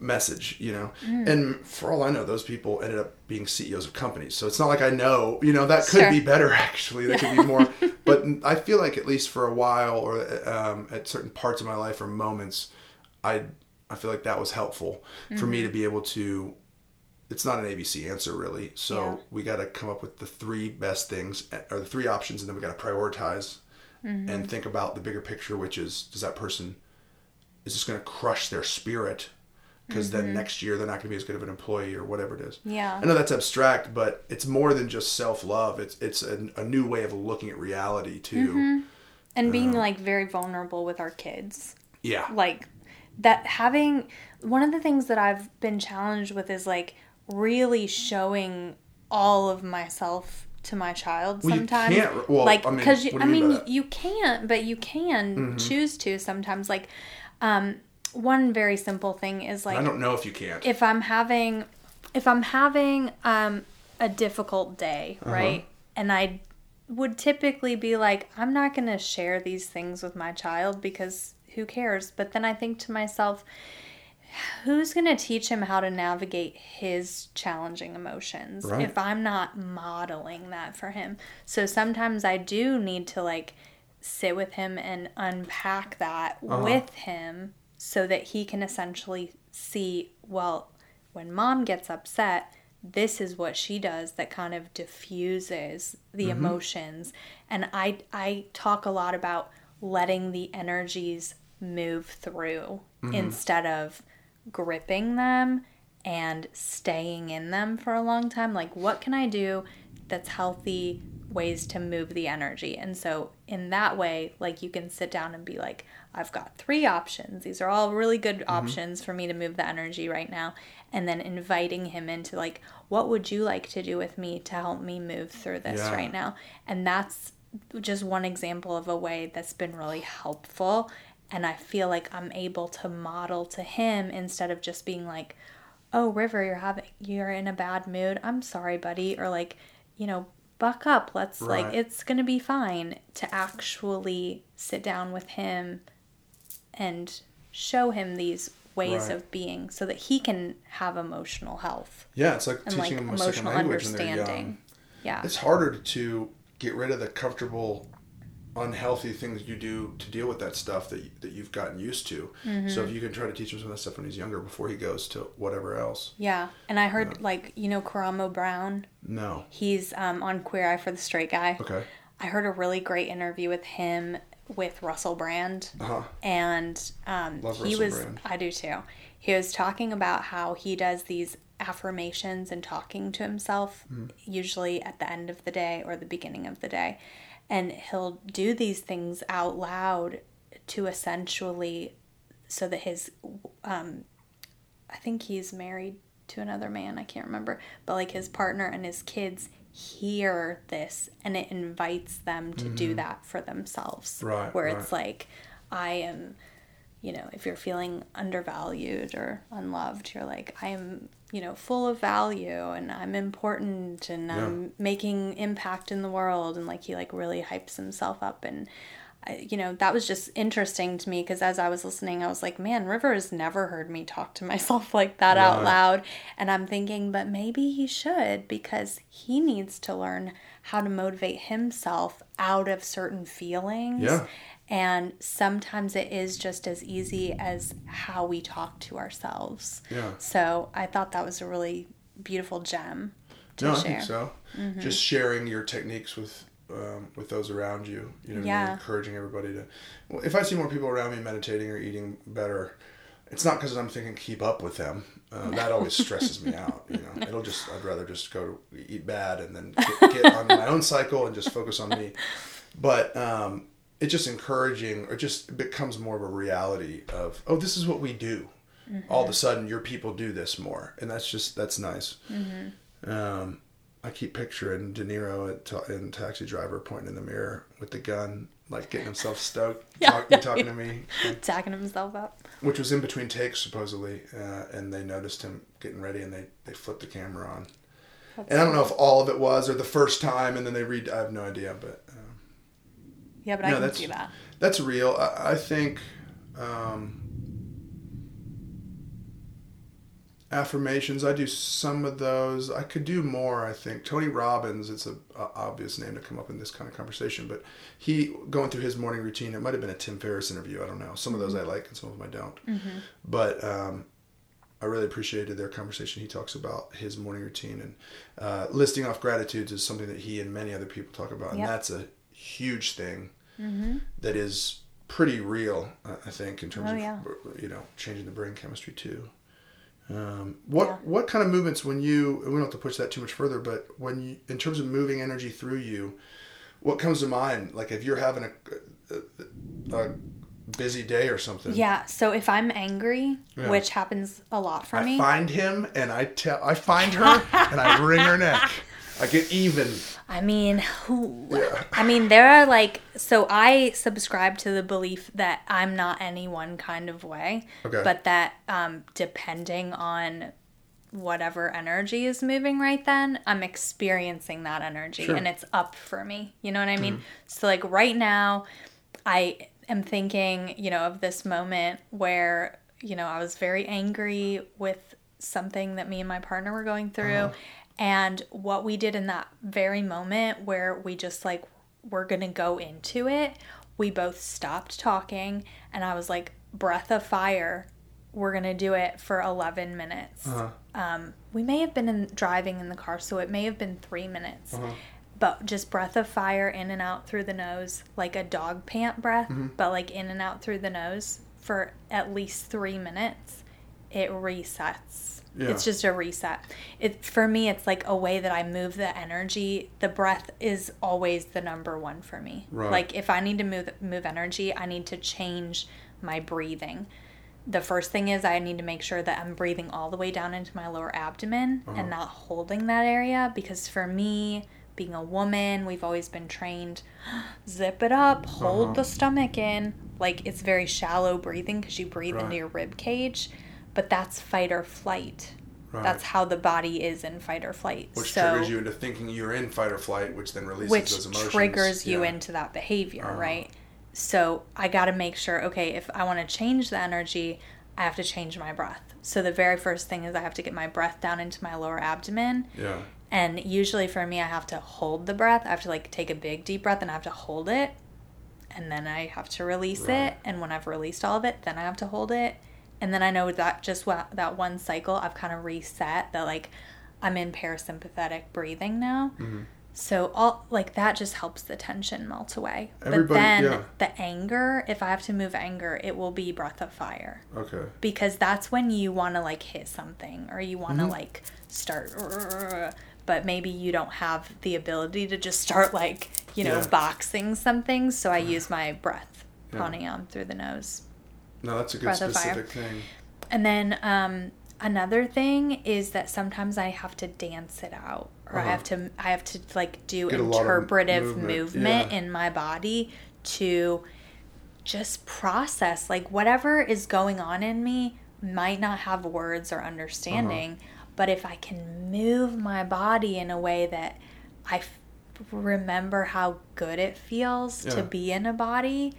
S1: message, you know.
S2: Mm.
S1: And for all I know, those people ended up being CEOs of companies. So it's not like I know, you know, that could
S2: Sure.
S1: be better (laughs) actually. That could be more. (laughs) but I feel like at least for a while, or um, at certain parts of my life or moments, I I feel like that was helpful for me to
S2: Mm-hmm.
S1: be able to. It's not an ABC answer really. So
S2: Yeah.
S1: we got to come up with the three best things or the three options, and then we got to prioritize
S2: Mm-hmm.
S1: and think about the bigger picture, which is does that person is this going to crush their spirit? Because then next year they're not going to be as good of an employee or whatever it is.
S2: Mm-hmm. Yeah.
S1: I know that's abstract, but it's more than just self love. It's it's a, a new way of looking at reality too.
S2: Mm-hmm. and being like very vulnerable with our kids.
S1: Yeah.
S2: Like that having one of the things that I've been challenged with is like really showing all of myself to my child
S1: Well, you
S2: sometimes
S1: can't- well,
S2: like
S1: I mean,
S2: because you, I
S1: you mean
S2: mean
S1: by that?
S2: you can't but you can
S1: Mm-hmm.
S2: choose to sometimes like um one very simple thing is like
S1: I don't know if you can't.
S2: if I'm having if I'm having um a difficult day,
S1: Uh-huh.
S2: right? And I would typically be like I'm not going to share these things with my child because who cares? But then I think to myself who's going to teach him how to navigate his challenging emotions
S1: Right.
S2: if I'm not modeling that for him? So sometimes I do need to like sit with him and unpack that
S1: Uh-huh.
S2: with him so that he can essentially see well when mom gets upset this is what she does that kind of diffuses the mm-hmm. emotions. And i i talk a lot about letting the energies move through mm-hmm. instead of gripping them and staying in them for a long time. Like what can i do that's healthy ways to move the energy. And so in that way like you can sit down and be like i've got three options. These are all really good mm-hmm. options for me to move the energy right now. And then inviting him into like what would you like to do with me to help me move through this
S1: Yeah.
S2: right now? And that's just one example of a way that's been really helpful. And i feel like i'm able to model to him instead of just being like oh river you're having you're in a bad mood. I'm sorry buddy. Or like you know buck up. Let's like it's gonna be fine to actually sit down with him and show him these ways
S1: Right.
S2: of being so that he can have emotional health.
S1: Yeah, it's like
S2: and like
S1: teaching them a second
S2: emotional
S1: language when young.
S2: understanding. Yeah.
S1: It's harder to get rid of the comfortable, unhealthy things you do to deal with that stuff that that you've gotten used to.
S2: Mm-hmm.
S1: So if you can try to teach him some of that stuff when he's younger before he goes to whatever else.
S2: yeah and i heard like you know karamo brown
S1: No.
S2: he's um, on queer eye for the straight guy
S1: Okay.
S2: I heard a really great interview with him with Russell Brand,
S1: Uh huh.
S2: and um,
S1: Love
S2: he
S1: Russell
S2: was.
S1: Brand.
S2: I do too. He was talking about how he does these affirmations and talking to himself,
S1: Mm-hmm.
S2: usually at the end of the day or the beginning of the day, and he'll do these things out loud to essentially, so that his, um, I think he's married to another man. I can't remember, but like his partner and his kids hear this and it invites them to do that for themselves.
S1: Mm-hmm. Right,
S2: Where
S1: right.
S2: it's like, I am, you know, if you're feeling undervalued or unloved, you're like, I am, you know, full of value and I'm important and I'm making impact in the world. And like, he like really hypes himself up. And, I, you know, that was just interesting to me because as I was listening, I was like, man, River has never heard me talk to (laughs) myself like that out loud. And I'm thinking, but maybe he should because he needs to learn how to motivate himself out of certain feelings.
S1: Yeah.
S2: And sometimes it is just as easy as how we talk to ourselves.
S1: Yeah.
S2: So I thought that was a really beautiful gem to
S1: No, I
S2: share.
S1: think so.
S2: Mm-hmm.
S1: Just sharing your techniques with um, with those around you. You know, I mean?
S2: Yeah.
S1: encouraging everybody to. Well, if I see more people around me meditating or eating better, it's not because I'm thinking keep up with them. Uh, that always stresses me out. You know, (laughs) it'll just I'd rather just go eat bad and then get, get on my own cycle and just focus on me. But um, it's just encouraging, or just becomes more of a reality of oh, this is what we do. All of a sudden, your people do this more, and that's just that's nice. Um, I keep picturing De Niro ta- in Taxi Driver pointing in the mirror with the gun, like getting himself stoked, (laughs)
S2: Yeah,
S1: talk,
S2: yeah,
S1: talking to me, (laughs)
S2: Tacking himself up.
S1: which was in between takes supposedly, uh, and they noticed him getting ready and they they flipped the camera on. And I don't know if all of it was or the first time, and then they read. I have no idea, but
S2: Yeah, but
S1: No,
S2: I can
S1: that's-
S2: see that.
S1: that's real. I, I think um, affirmations. I do some of those. I could do more. I think Tony Robbins. It's a, a obvious name to come up in this kind of conversation, but he going through his morning routine. It might have been a Tim Ferriss interview. I don't know. Some of those I like, and some of them I don't. But um, I really appreciated their conversation. He talks about his morning routine and uh, listing off gratitudes is something that he and many other people talk about, and
S2: Yep.
S1: that's a huge thing that is pretty real. I I think in terms
S2: Oh,
S1: of
S2: yeah.
S1: you know changing the brain chemistry too. Um, what
S2: Yeah.
S1: what kind of movements when you we don't have to push that too much further, but when you in terms of moving energy through you, what comes to mind? Like if you're having a, a, a busy day or something.
S2: Yeah, so if I'm angry,
S1: Yeah.
S2: which happens a lot for
S1: I
S2: me,
S1: find him and I tell I find her (laughs) and I wring her neck. I get even.
S2: I mean, who?
S1: Yeah.
S2: I mean, there are like, so I subscribe to the belief that I'm not any one kind of way,
S1: Okay.
S2: but that um, depending on whatever energy is moving right then, I'm experiencing that energy
S1: Sure.
S2: and it's up for me. You know what I mean? So, like, right now, I am thinking, you know, of this moment where, you know, I was very angry with something that me and my partner were going through. And what we did in that very moment where we just like were going to go into it, we both stopped talking and I was like, breath of fire, we're gonna do it for 11 minutes.
S1: Uh-huh.
S2: Um, we may have been in, driving in the car, so it may have been three minutes.
S1: Uh-huh.
S2: But just breath of fire in and out through the nose, like a dog pant breath,
S1: Mm-hmm.
S2: but like in and out through the nose for at least three minutes. It resets.
S1: Yeah.
S2: It's just a reset. It for me, it's like a way that I move the energy. The breath is always the number one for me.
S1: Right.
S2: Like if I need to move move energy, I need to change my breathing. The first thing is I need to make sure that I'm breathing all the way down into my lower abdomen
S1: Uh-huh.
S2: and not holding that area because for me, being a woman, we've always been trained (gasps) zip it up, hold
S1: Uh-huh.
S2: the stomach in. Like it's very shallow breathing because you breathe
S1: Right.
S2: into your rib cage, but that's fight or flight.
S1: Right.
S2: That's how the body is in fight or flight.
S1: which
S2: so,
S1: triggers you into thinking you're in fight or flight, which then releases
S2: which
S1: those emotions.
S2: Which triggers you
S1: Yeah.
S2: into that behavior,
S1: Uh-huh.
S2: right? So I got to make sure, okay, if I want to change the energy, I have to change my breath. So the very first thing is I have to get my breath down into my lower abdomen.
S1: Yeah.
S2: And usually for me, I have to hold the breath. I have to like take a big deep breath and I have to hold it. And then I have to release
S1: Right.
S2: it. And when I've released all of it, then I have to hold it. And then I know that just that one cycle, I've kind of reset that like I'm in parasympathetic breathing now.
S1: Mm-hmm.
S2: So all like that just helps the tension melt away. but then
S1: yeah.
S2: the anger, if I have to move anger, it will be breath of fire
S1: Okay.
S2: because that's when you want to like hit something or you want to
S1: Mm-hmm.
S2: like start but maybe you don't have the ability to just start like you know
S1: Yeah.
S2: boxing something so i (sighs) use my breath
S1: Yeah.
S2: pranayama through the nose
S1: No, that's a good specific thing.
S2: and then um another thing is that sometimes i have to dance it out or i
S1: Uh-huh.
S2: have to i have to like do
S1: Get a lot of
S2: interpretive
S1: movement,
S2: movement,
S1: yeah.
S2: in my body to just process like whatever is going on in me might not have words or understanding
S1: Uh-huh.
S2: but if i can move my body in a way that i f- remember how good it feels
S1: Yeah.
S2: to be in a body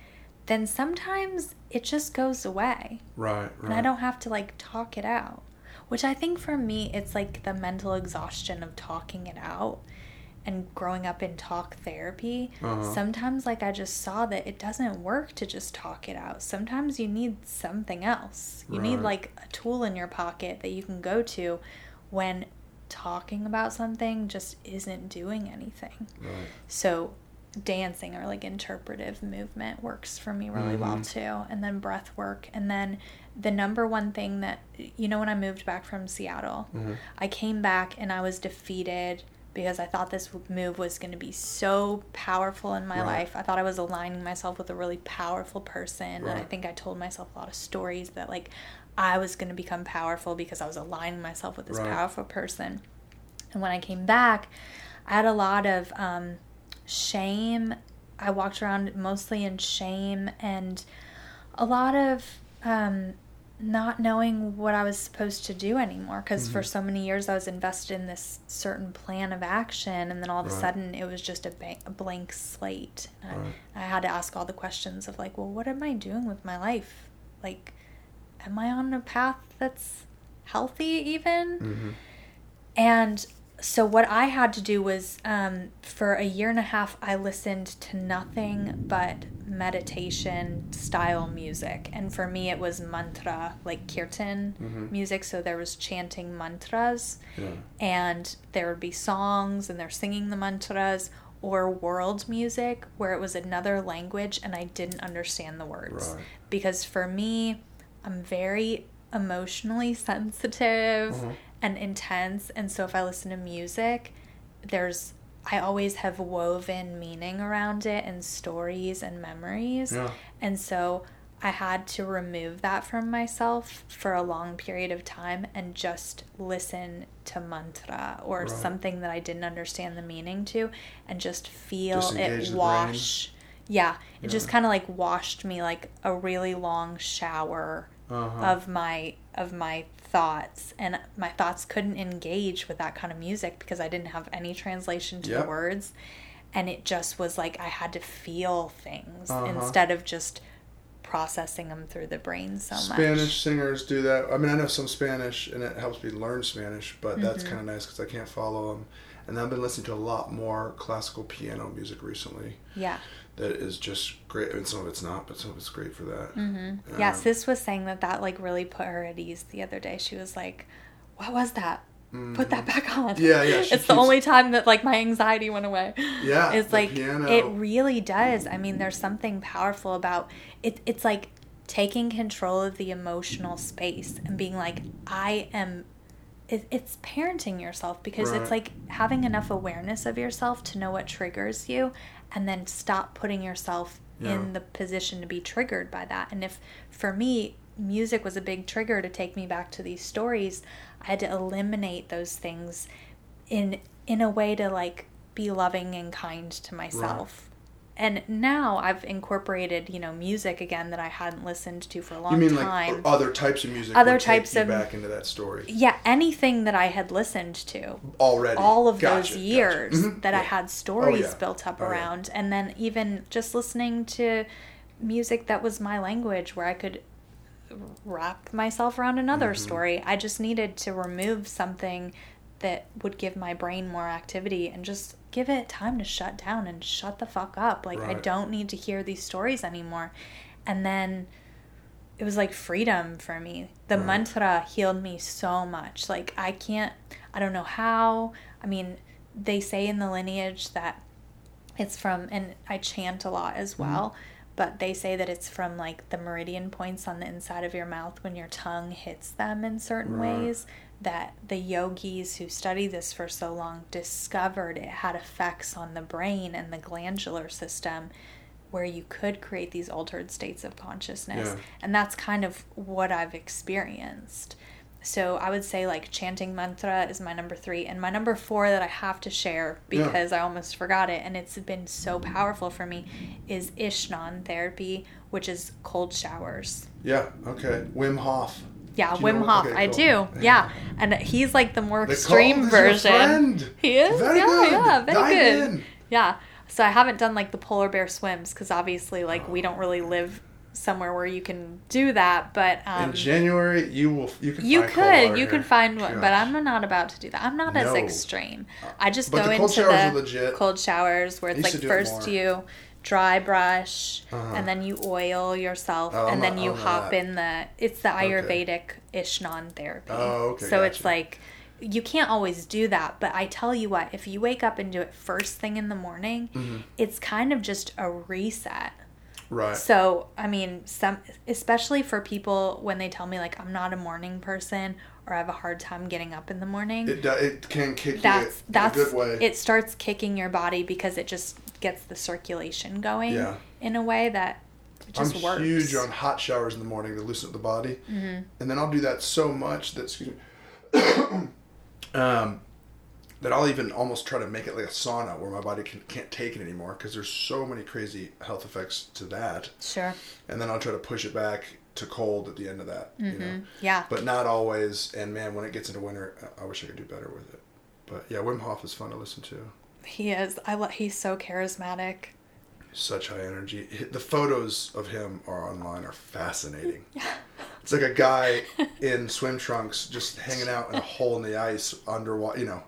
S2: then sometimes it just goes away
S1: Right. Right.
S2: and I don't have to like talk it out. Which I think for me, it's like the mental exhaustion of talking it out and growing up in talk therapy.
S1: Uh-huh.
S2: Sometimes, like, I just saw that it doesn't work to just talk it out. Sometimes you need something else. You need like a tool in your pocket that you can go to when talking about something just isn't doing anything.
S1: Right.
S2: So dancing or like interpretive movement works for me really well
S1: Mhm.
S2: too. And then breath work. And then the number one thing that, you know, when I moved back from Seattle,
S1: Mhm.
S2: I came back and I was defeated because I thought this move was going to be so powerful in my
S1: Right.
S2: life. I thought I was aligning myself with a really powerful person. And I think I told myself a lot of stories that like I was going to become powerful because I was aligning myself with this
S1: Right.
S2: powerful person. And when I came back, I had a lot of um, shame. I walked around mostly in shame and a lot of um, not knowing what I was supposed to do anymore. Because for so many years I was invested in this certain plan of action, and then all of a sudden it was just a, ba- a blank slate.
S1: Right.
S2: I, I had to ask all the questions of like, well, what am I doing with my life? Like, am I on a path that's healthy even?
S1: Mhm.
S2: And so what I had to do was um, for a year and a half, I listened to nothing but meditation style music. And for me, it was mantra, like kirtan
S1: Mhm.
S2: music. So there was chanting mantras
S1: Yeah.
S2: and there would be songs and they're singing the mantras or world music where it was another language and I didn't understand the words.
S1: Right.
S2: Because for me, I'm very emotionally sensitive
S1: Mhm.
S2: And intense and so if I listen to music, there's I always have woven meaning around it and stories and memories.
S1: Yeah.
S2: And so I had to remove that from myself for a long period of time and just listen to mantra or
S1: Right.
S2: something that I didn't understand the meaning to and just feel
S1: Disengage
S2: it wash. Yeah, it just kind of like washed me like a really long shower
S1: Uh-huh.
S2: of my of my thoughts and my thoughts couldn't engage with that kind of music because I didn't have any translation to
S1: Yep.
S2: the words and it just was like I had to feel things
S1: Uh-huh.
S2: instead of just processing them through the brain so much.
S1: Spanish singers do that. I mean, I know some Spanish, and it helps me learn Spanish, but
S2: Mm-hmm.
S1: that's kind of nice because I can't follow them. And I've been listening to a lot more classical piano music recently.
S2: Yeah.
S1: That is just great. I mean, some of it's not, but some of it's great for that.
S2: Mm-hmm. Yeah,
S1: Um,
S2: Sis was saying that that like really put her at ease the other day. She was like, "What was that? Put that back on."
S1: Mm-hmm. Yeah, yeah, (laughs)
S2: it's the only time that like my anxiety went away.
S1: Yeah,
S2: it's like
S1: piano.
S2: it really does. I mean, there's something powerful about it. It's like taking control of the emotional space and being like, "I am." It, it's parenting yourself because
S1: Right.
S2: it's like having enough awareness of yourself to know what triggers you and then stop putting yourself
S1: Yeah.
S2: in the position to be triggered by that. And if for me, music was a big trigger to take me back to these stories, I had to eliminate those things in in a way to like be loving and kind to myself. And now I've incorporated, you know, music again that I hadn't listened to for a long time.
S1: You mean
S2: time.
S1: like other types of music?
S2: Other types of-
S1: back into that story
S2: yeah, anything that I had listened to
S1: already.
S2: all of
S1: Gotcha,
S2: those
S1: gotcha.
S2: years
S1: Mhm,
S2: that I had stories
S1: yeah.
S2: built up
S1: Oh, yeah.
S2: around. And then even just listening to music that was my language where I could wrap myself around another
S1: Mm-hmm.
S2: story. I just needed to remove something that would give my brain more activity and just give it time to shut down and shut the fuck up. Like, I don't need to hear these stories anymore. And then it was like freedom for me. The
S1: Right.
S2: mantra healed me so much. Like I can't I don't know how. I mean, they say in the lineage that it's from and I chant a lot as
S1: Mm-hmm.
S2: well, but they say that it's from like the meridian points on the inside of your mouth when your tongue hits them in certain
S1: Right.
S2: ways that the yogis who study this for so long discovered it had effects on the brain and the glandular system where you could create these altered states of consciousness.
S1: Yeah.
S2: And that's kind of what I've experienced. So I would say like chanting mantra is my number three. And my number four that I have to share
S1: Yeah.
S2: because I almost forgot it and it's been so powerful for me is Ishnan therapy, which is cold showers.
S1: Yeah. Okay. Wim Hof.
S2: Yeah,
S1: you know
S2: Wim Hof.
S1: okay,
S2: I
S1: cool.
S2: do. Yeah. And he's like the more
S1: The
S2: extreme
S1: cold is your
S2: version. He is?
S1: Very
S2: yeah,
S1: good.
S2: yeah, very
S1: Dive
S2: good.
S1: in.
S2: Yeah. So I haven't done like the polar bear swims because obviously like we don't really live somewhere where you can do that, but um
S1: In January, you will. You can.
S2: you could you could find one, but I'm not about to do that. I'm not as extreme. I just
S1: But
S2: go
S1: the
S2: into the
S1: legit.
S2: cold showers where it's like
S1: do it
S2: first you dry brush
S1: Uh-huh.
S2: and then you oil yourself
S1: Oh,
S2: and then
S1: not-
S2: you
S1: I'm
S2: hop in the it's the Ayurvedic Ishnan therapy.
S1: Oh, okay,
S2: So it's like you can't always do that, but I tell you what, if you wake up and do it first thing in the morning,
S1: Mm-hmm.
S2: it's kind of just a reset.
S1: Right.
S2: So, I mean, some especially for people when they tell me like I'm not a morning person or I have a hard time getting up in the morning.
S1: It, it can kick
S2: that's
S1: you in
S2: that's
S1: a good way.
S2: it starts kicking your body because it just gets the circulation going
S1: Yeah.
S2: in a way that just
S1: I'm
S2: works.
S1: huge on hot showers in the morning to loosen up the body,
S2: Mm-hmm.
S1: and then I'll do that so much that excuse me, (coughs) um, that I'll even almost try to make it like a sauna where my body can, can't take it anymore because there's so many crazy health effects to that,
S2: Sure.
S1: and then I'll try to push it back to cold at the end of that, you know.
S2: Yeah.
S1: But not always, and man, when it gets into winter, I wish I could do better with it. But yeah, Wim Hof is fun to listen to.
S2: He is. I lo- he's so charismatic.
S1: such high energy. The photos of him are online are fascinating. (laughs) It's like a guy (laughs) in swim trunks just hanging out in a hole in the ice underwater. You know,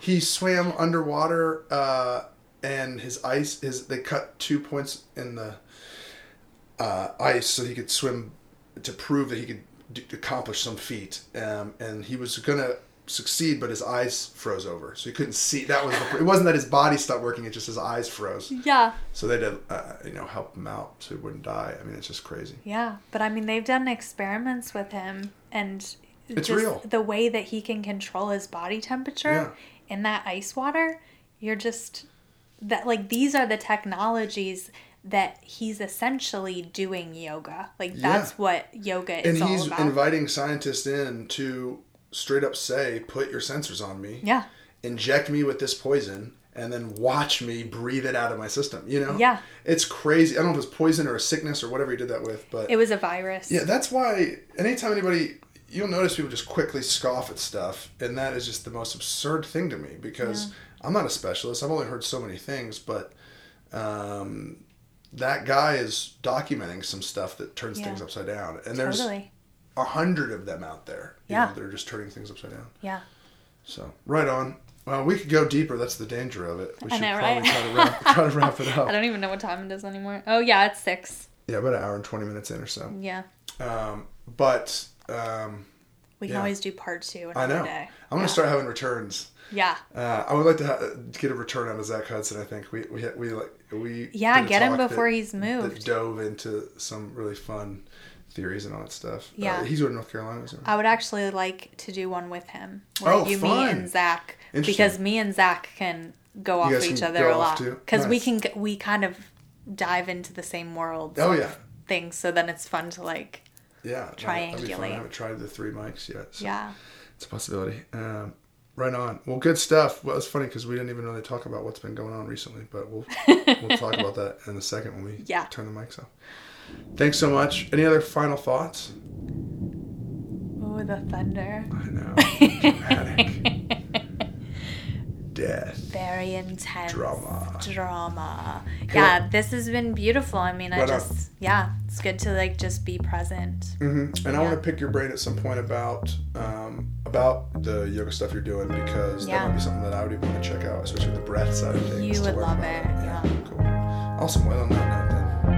S1: he swam underwater, uh, and his ice his they cut two points in the uh, ice so he could swim to prove that he could d- accomplish some feat. Um, and he was gonna succeed, but his eyes froze over, so he couldn't see. That was the, it. Wasn't that his body stopped working? It just his eyes froze.
S2: Yeah.
S1: So they did, uh, you know, help him out so he wouldn't die. I mean, it's just crazy.
S2: Yeah, but I mean, they've done experiments with him, and
S1: It's
S2: just
S1: real.
S2: the way that he can control his body temperature in that ice water. You're just that like these are the technologies that he's essentially doing yoga. Like that's
S1: Yeah.
S2: what yoga
S1: And
S2: is all
S1: he's inviting scientists in to straight up say, "Put your sensors on me,
S2: yeah,
S1: inject me with this poison, and then watch me breathe it out of my system." You know?
S2: Yeah.
S1: It's crazy. I don't know if it's poison or a sickness or whatever he did that with, but
S2: it was a virus.
S1: yeah, that's why anytime anybody. You'll notice people just quickly scoff at stuff, and that is just the most absurd thing to me because I'm not a specialist. I've only heard so many things, but um, that guy is documenting some stuff that turns
S2: Yeah.
S1: things upside down, and there's
S2: Totally.
S1: A hundred of them out there. You
S2: Yeah.
S1: know, they're just turning things upside down.
S2: Yeah.
S1: So right on. Well, we could go deeper. That's the danger of it. We
S2: I
S1: should
S2: know,
S1: probably
S2: right?
S1: try to wrap (laughs) try to wrap it up.
S2: I don't even know what time it is anymore. Oh yeah, it's six.
S1: Yeah, about an hour and twenty minutes in or so.
S2: Yeah.
S1: Um, but um,
S2: We can
S1: Yeah.
S2: always do part two
S1: I know.
S2: Day.
S1: I'm gonna
S2: yeah.
S1: start having returns.
S2: Yeah.
S1: Uh, I would like to ha- get a return out of Zach Hudson. I think we we we like we
S2: Yeah, get him before
S1: that-
S2: he's
S1: that
S2: moved.
S1: dove into some really fun theories and all that stuff. Uh,
S2: Yeah.
S1: he's going to North Carolina. Isn't?
S2: I would actually like to do one with him. Where
S1: Oh,
S2: you,
S1: fun.
S2: me, and Zach. Because me and Zach can go off
S1: guys
S2: each other a lot. Because we can we kind of dive into the same world.
S1: Oh yeah,
S2: Things. So then it's fun to like.
S1: yeah. no, that'd be fun. I haven't tried the three mics yet. So
S2: Yeah.
S1: it's a possibility. Um, right on. Well, good stuff. Well, it's funny because we didn't even really talk about what's been going on recently, but we'll we'll talk (laughs) about that in a second when we
S2: Yeah.
S1: turn the mics off. Thanks so much. Any other final thoughts?
S2: Oh, the thunder.
S1: I know. (laughs) Dramatic. (laughs) Death.
S2: Very intense.
S1: Drama.
S2: Drama.
S1: Cool.
S2: Yeah, this has been beautiful. I mean, I
S1: Right on.
S2: just yeah, it's good to like just be present.
S1: hmm And I want to pick your brain at some point about um, about the yoga stuff you're doing because
S2: Yeah.
S1: that might be something that I would even want to check out, especially the breath side of things.
S2: You would love it, yeah.
S1: Cool. Awesome. Well, on that note,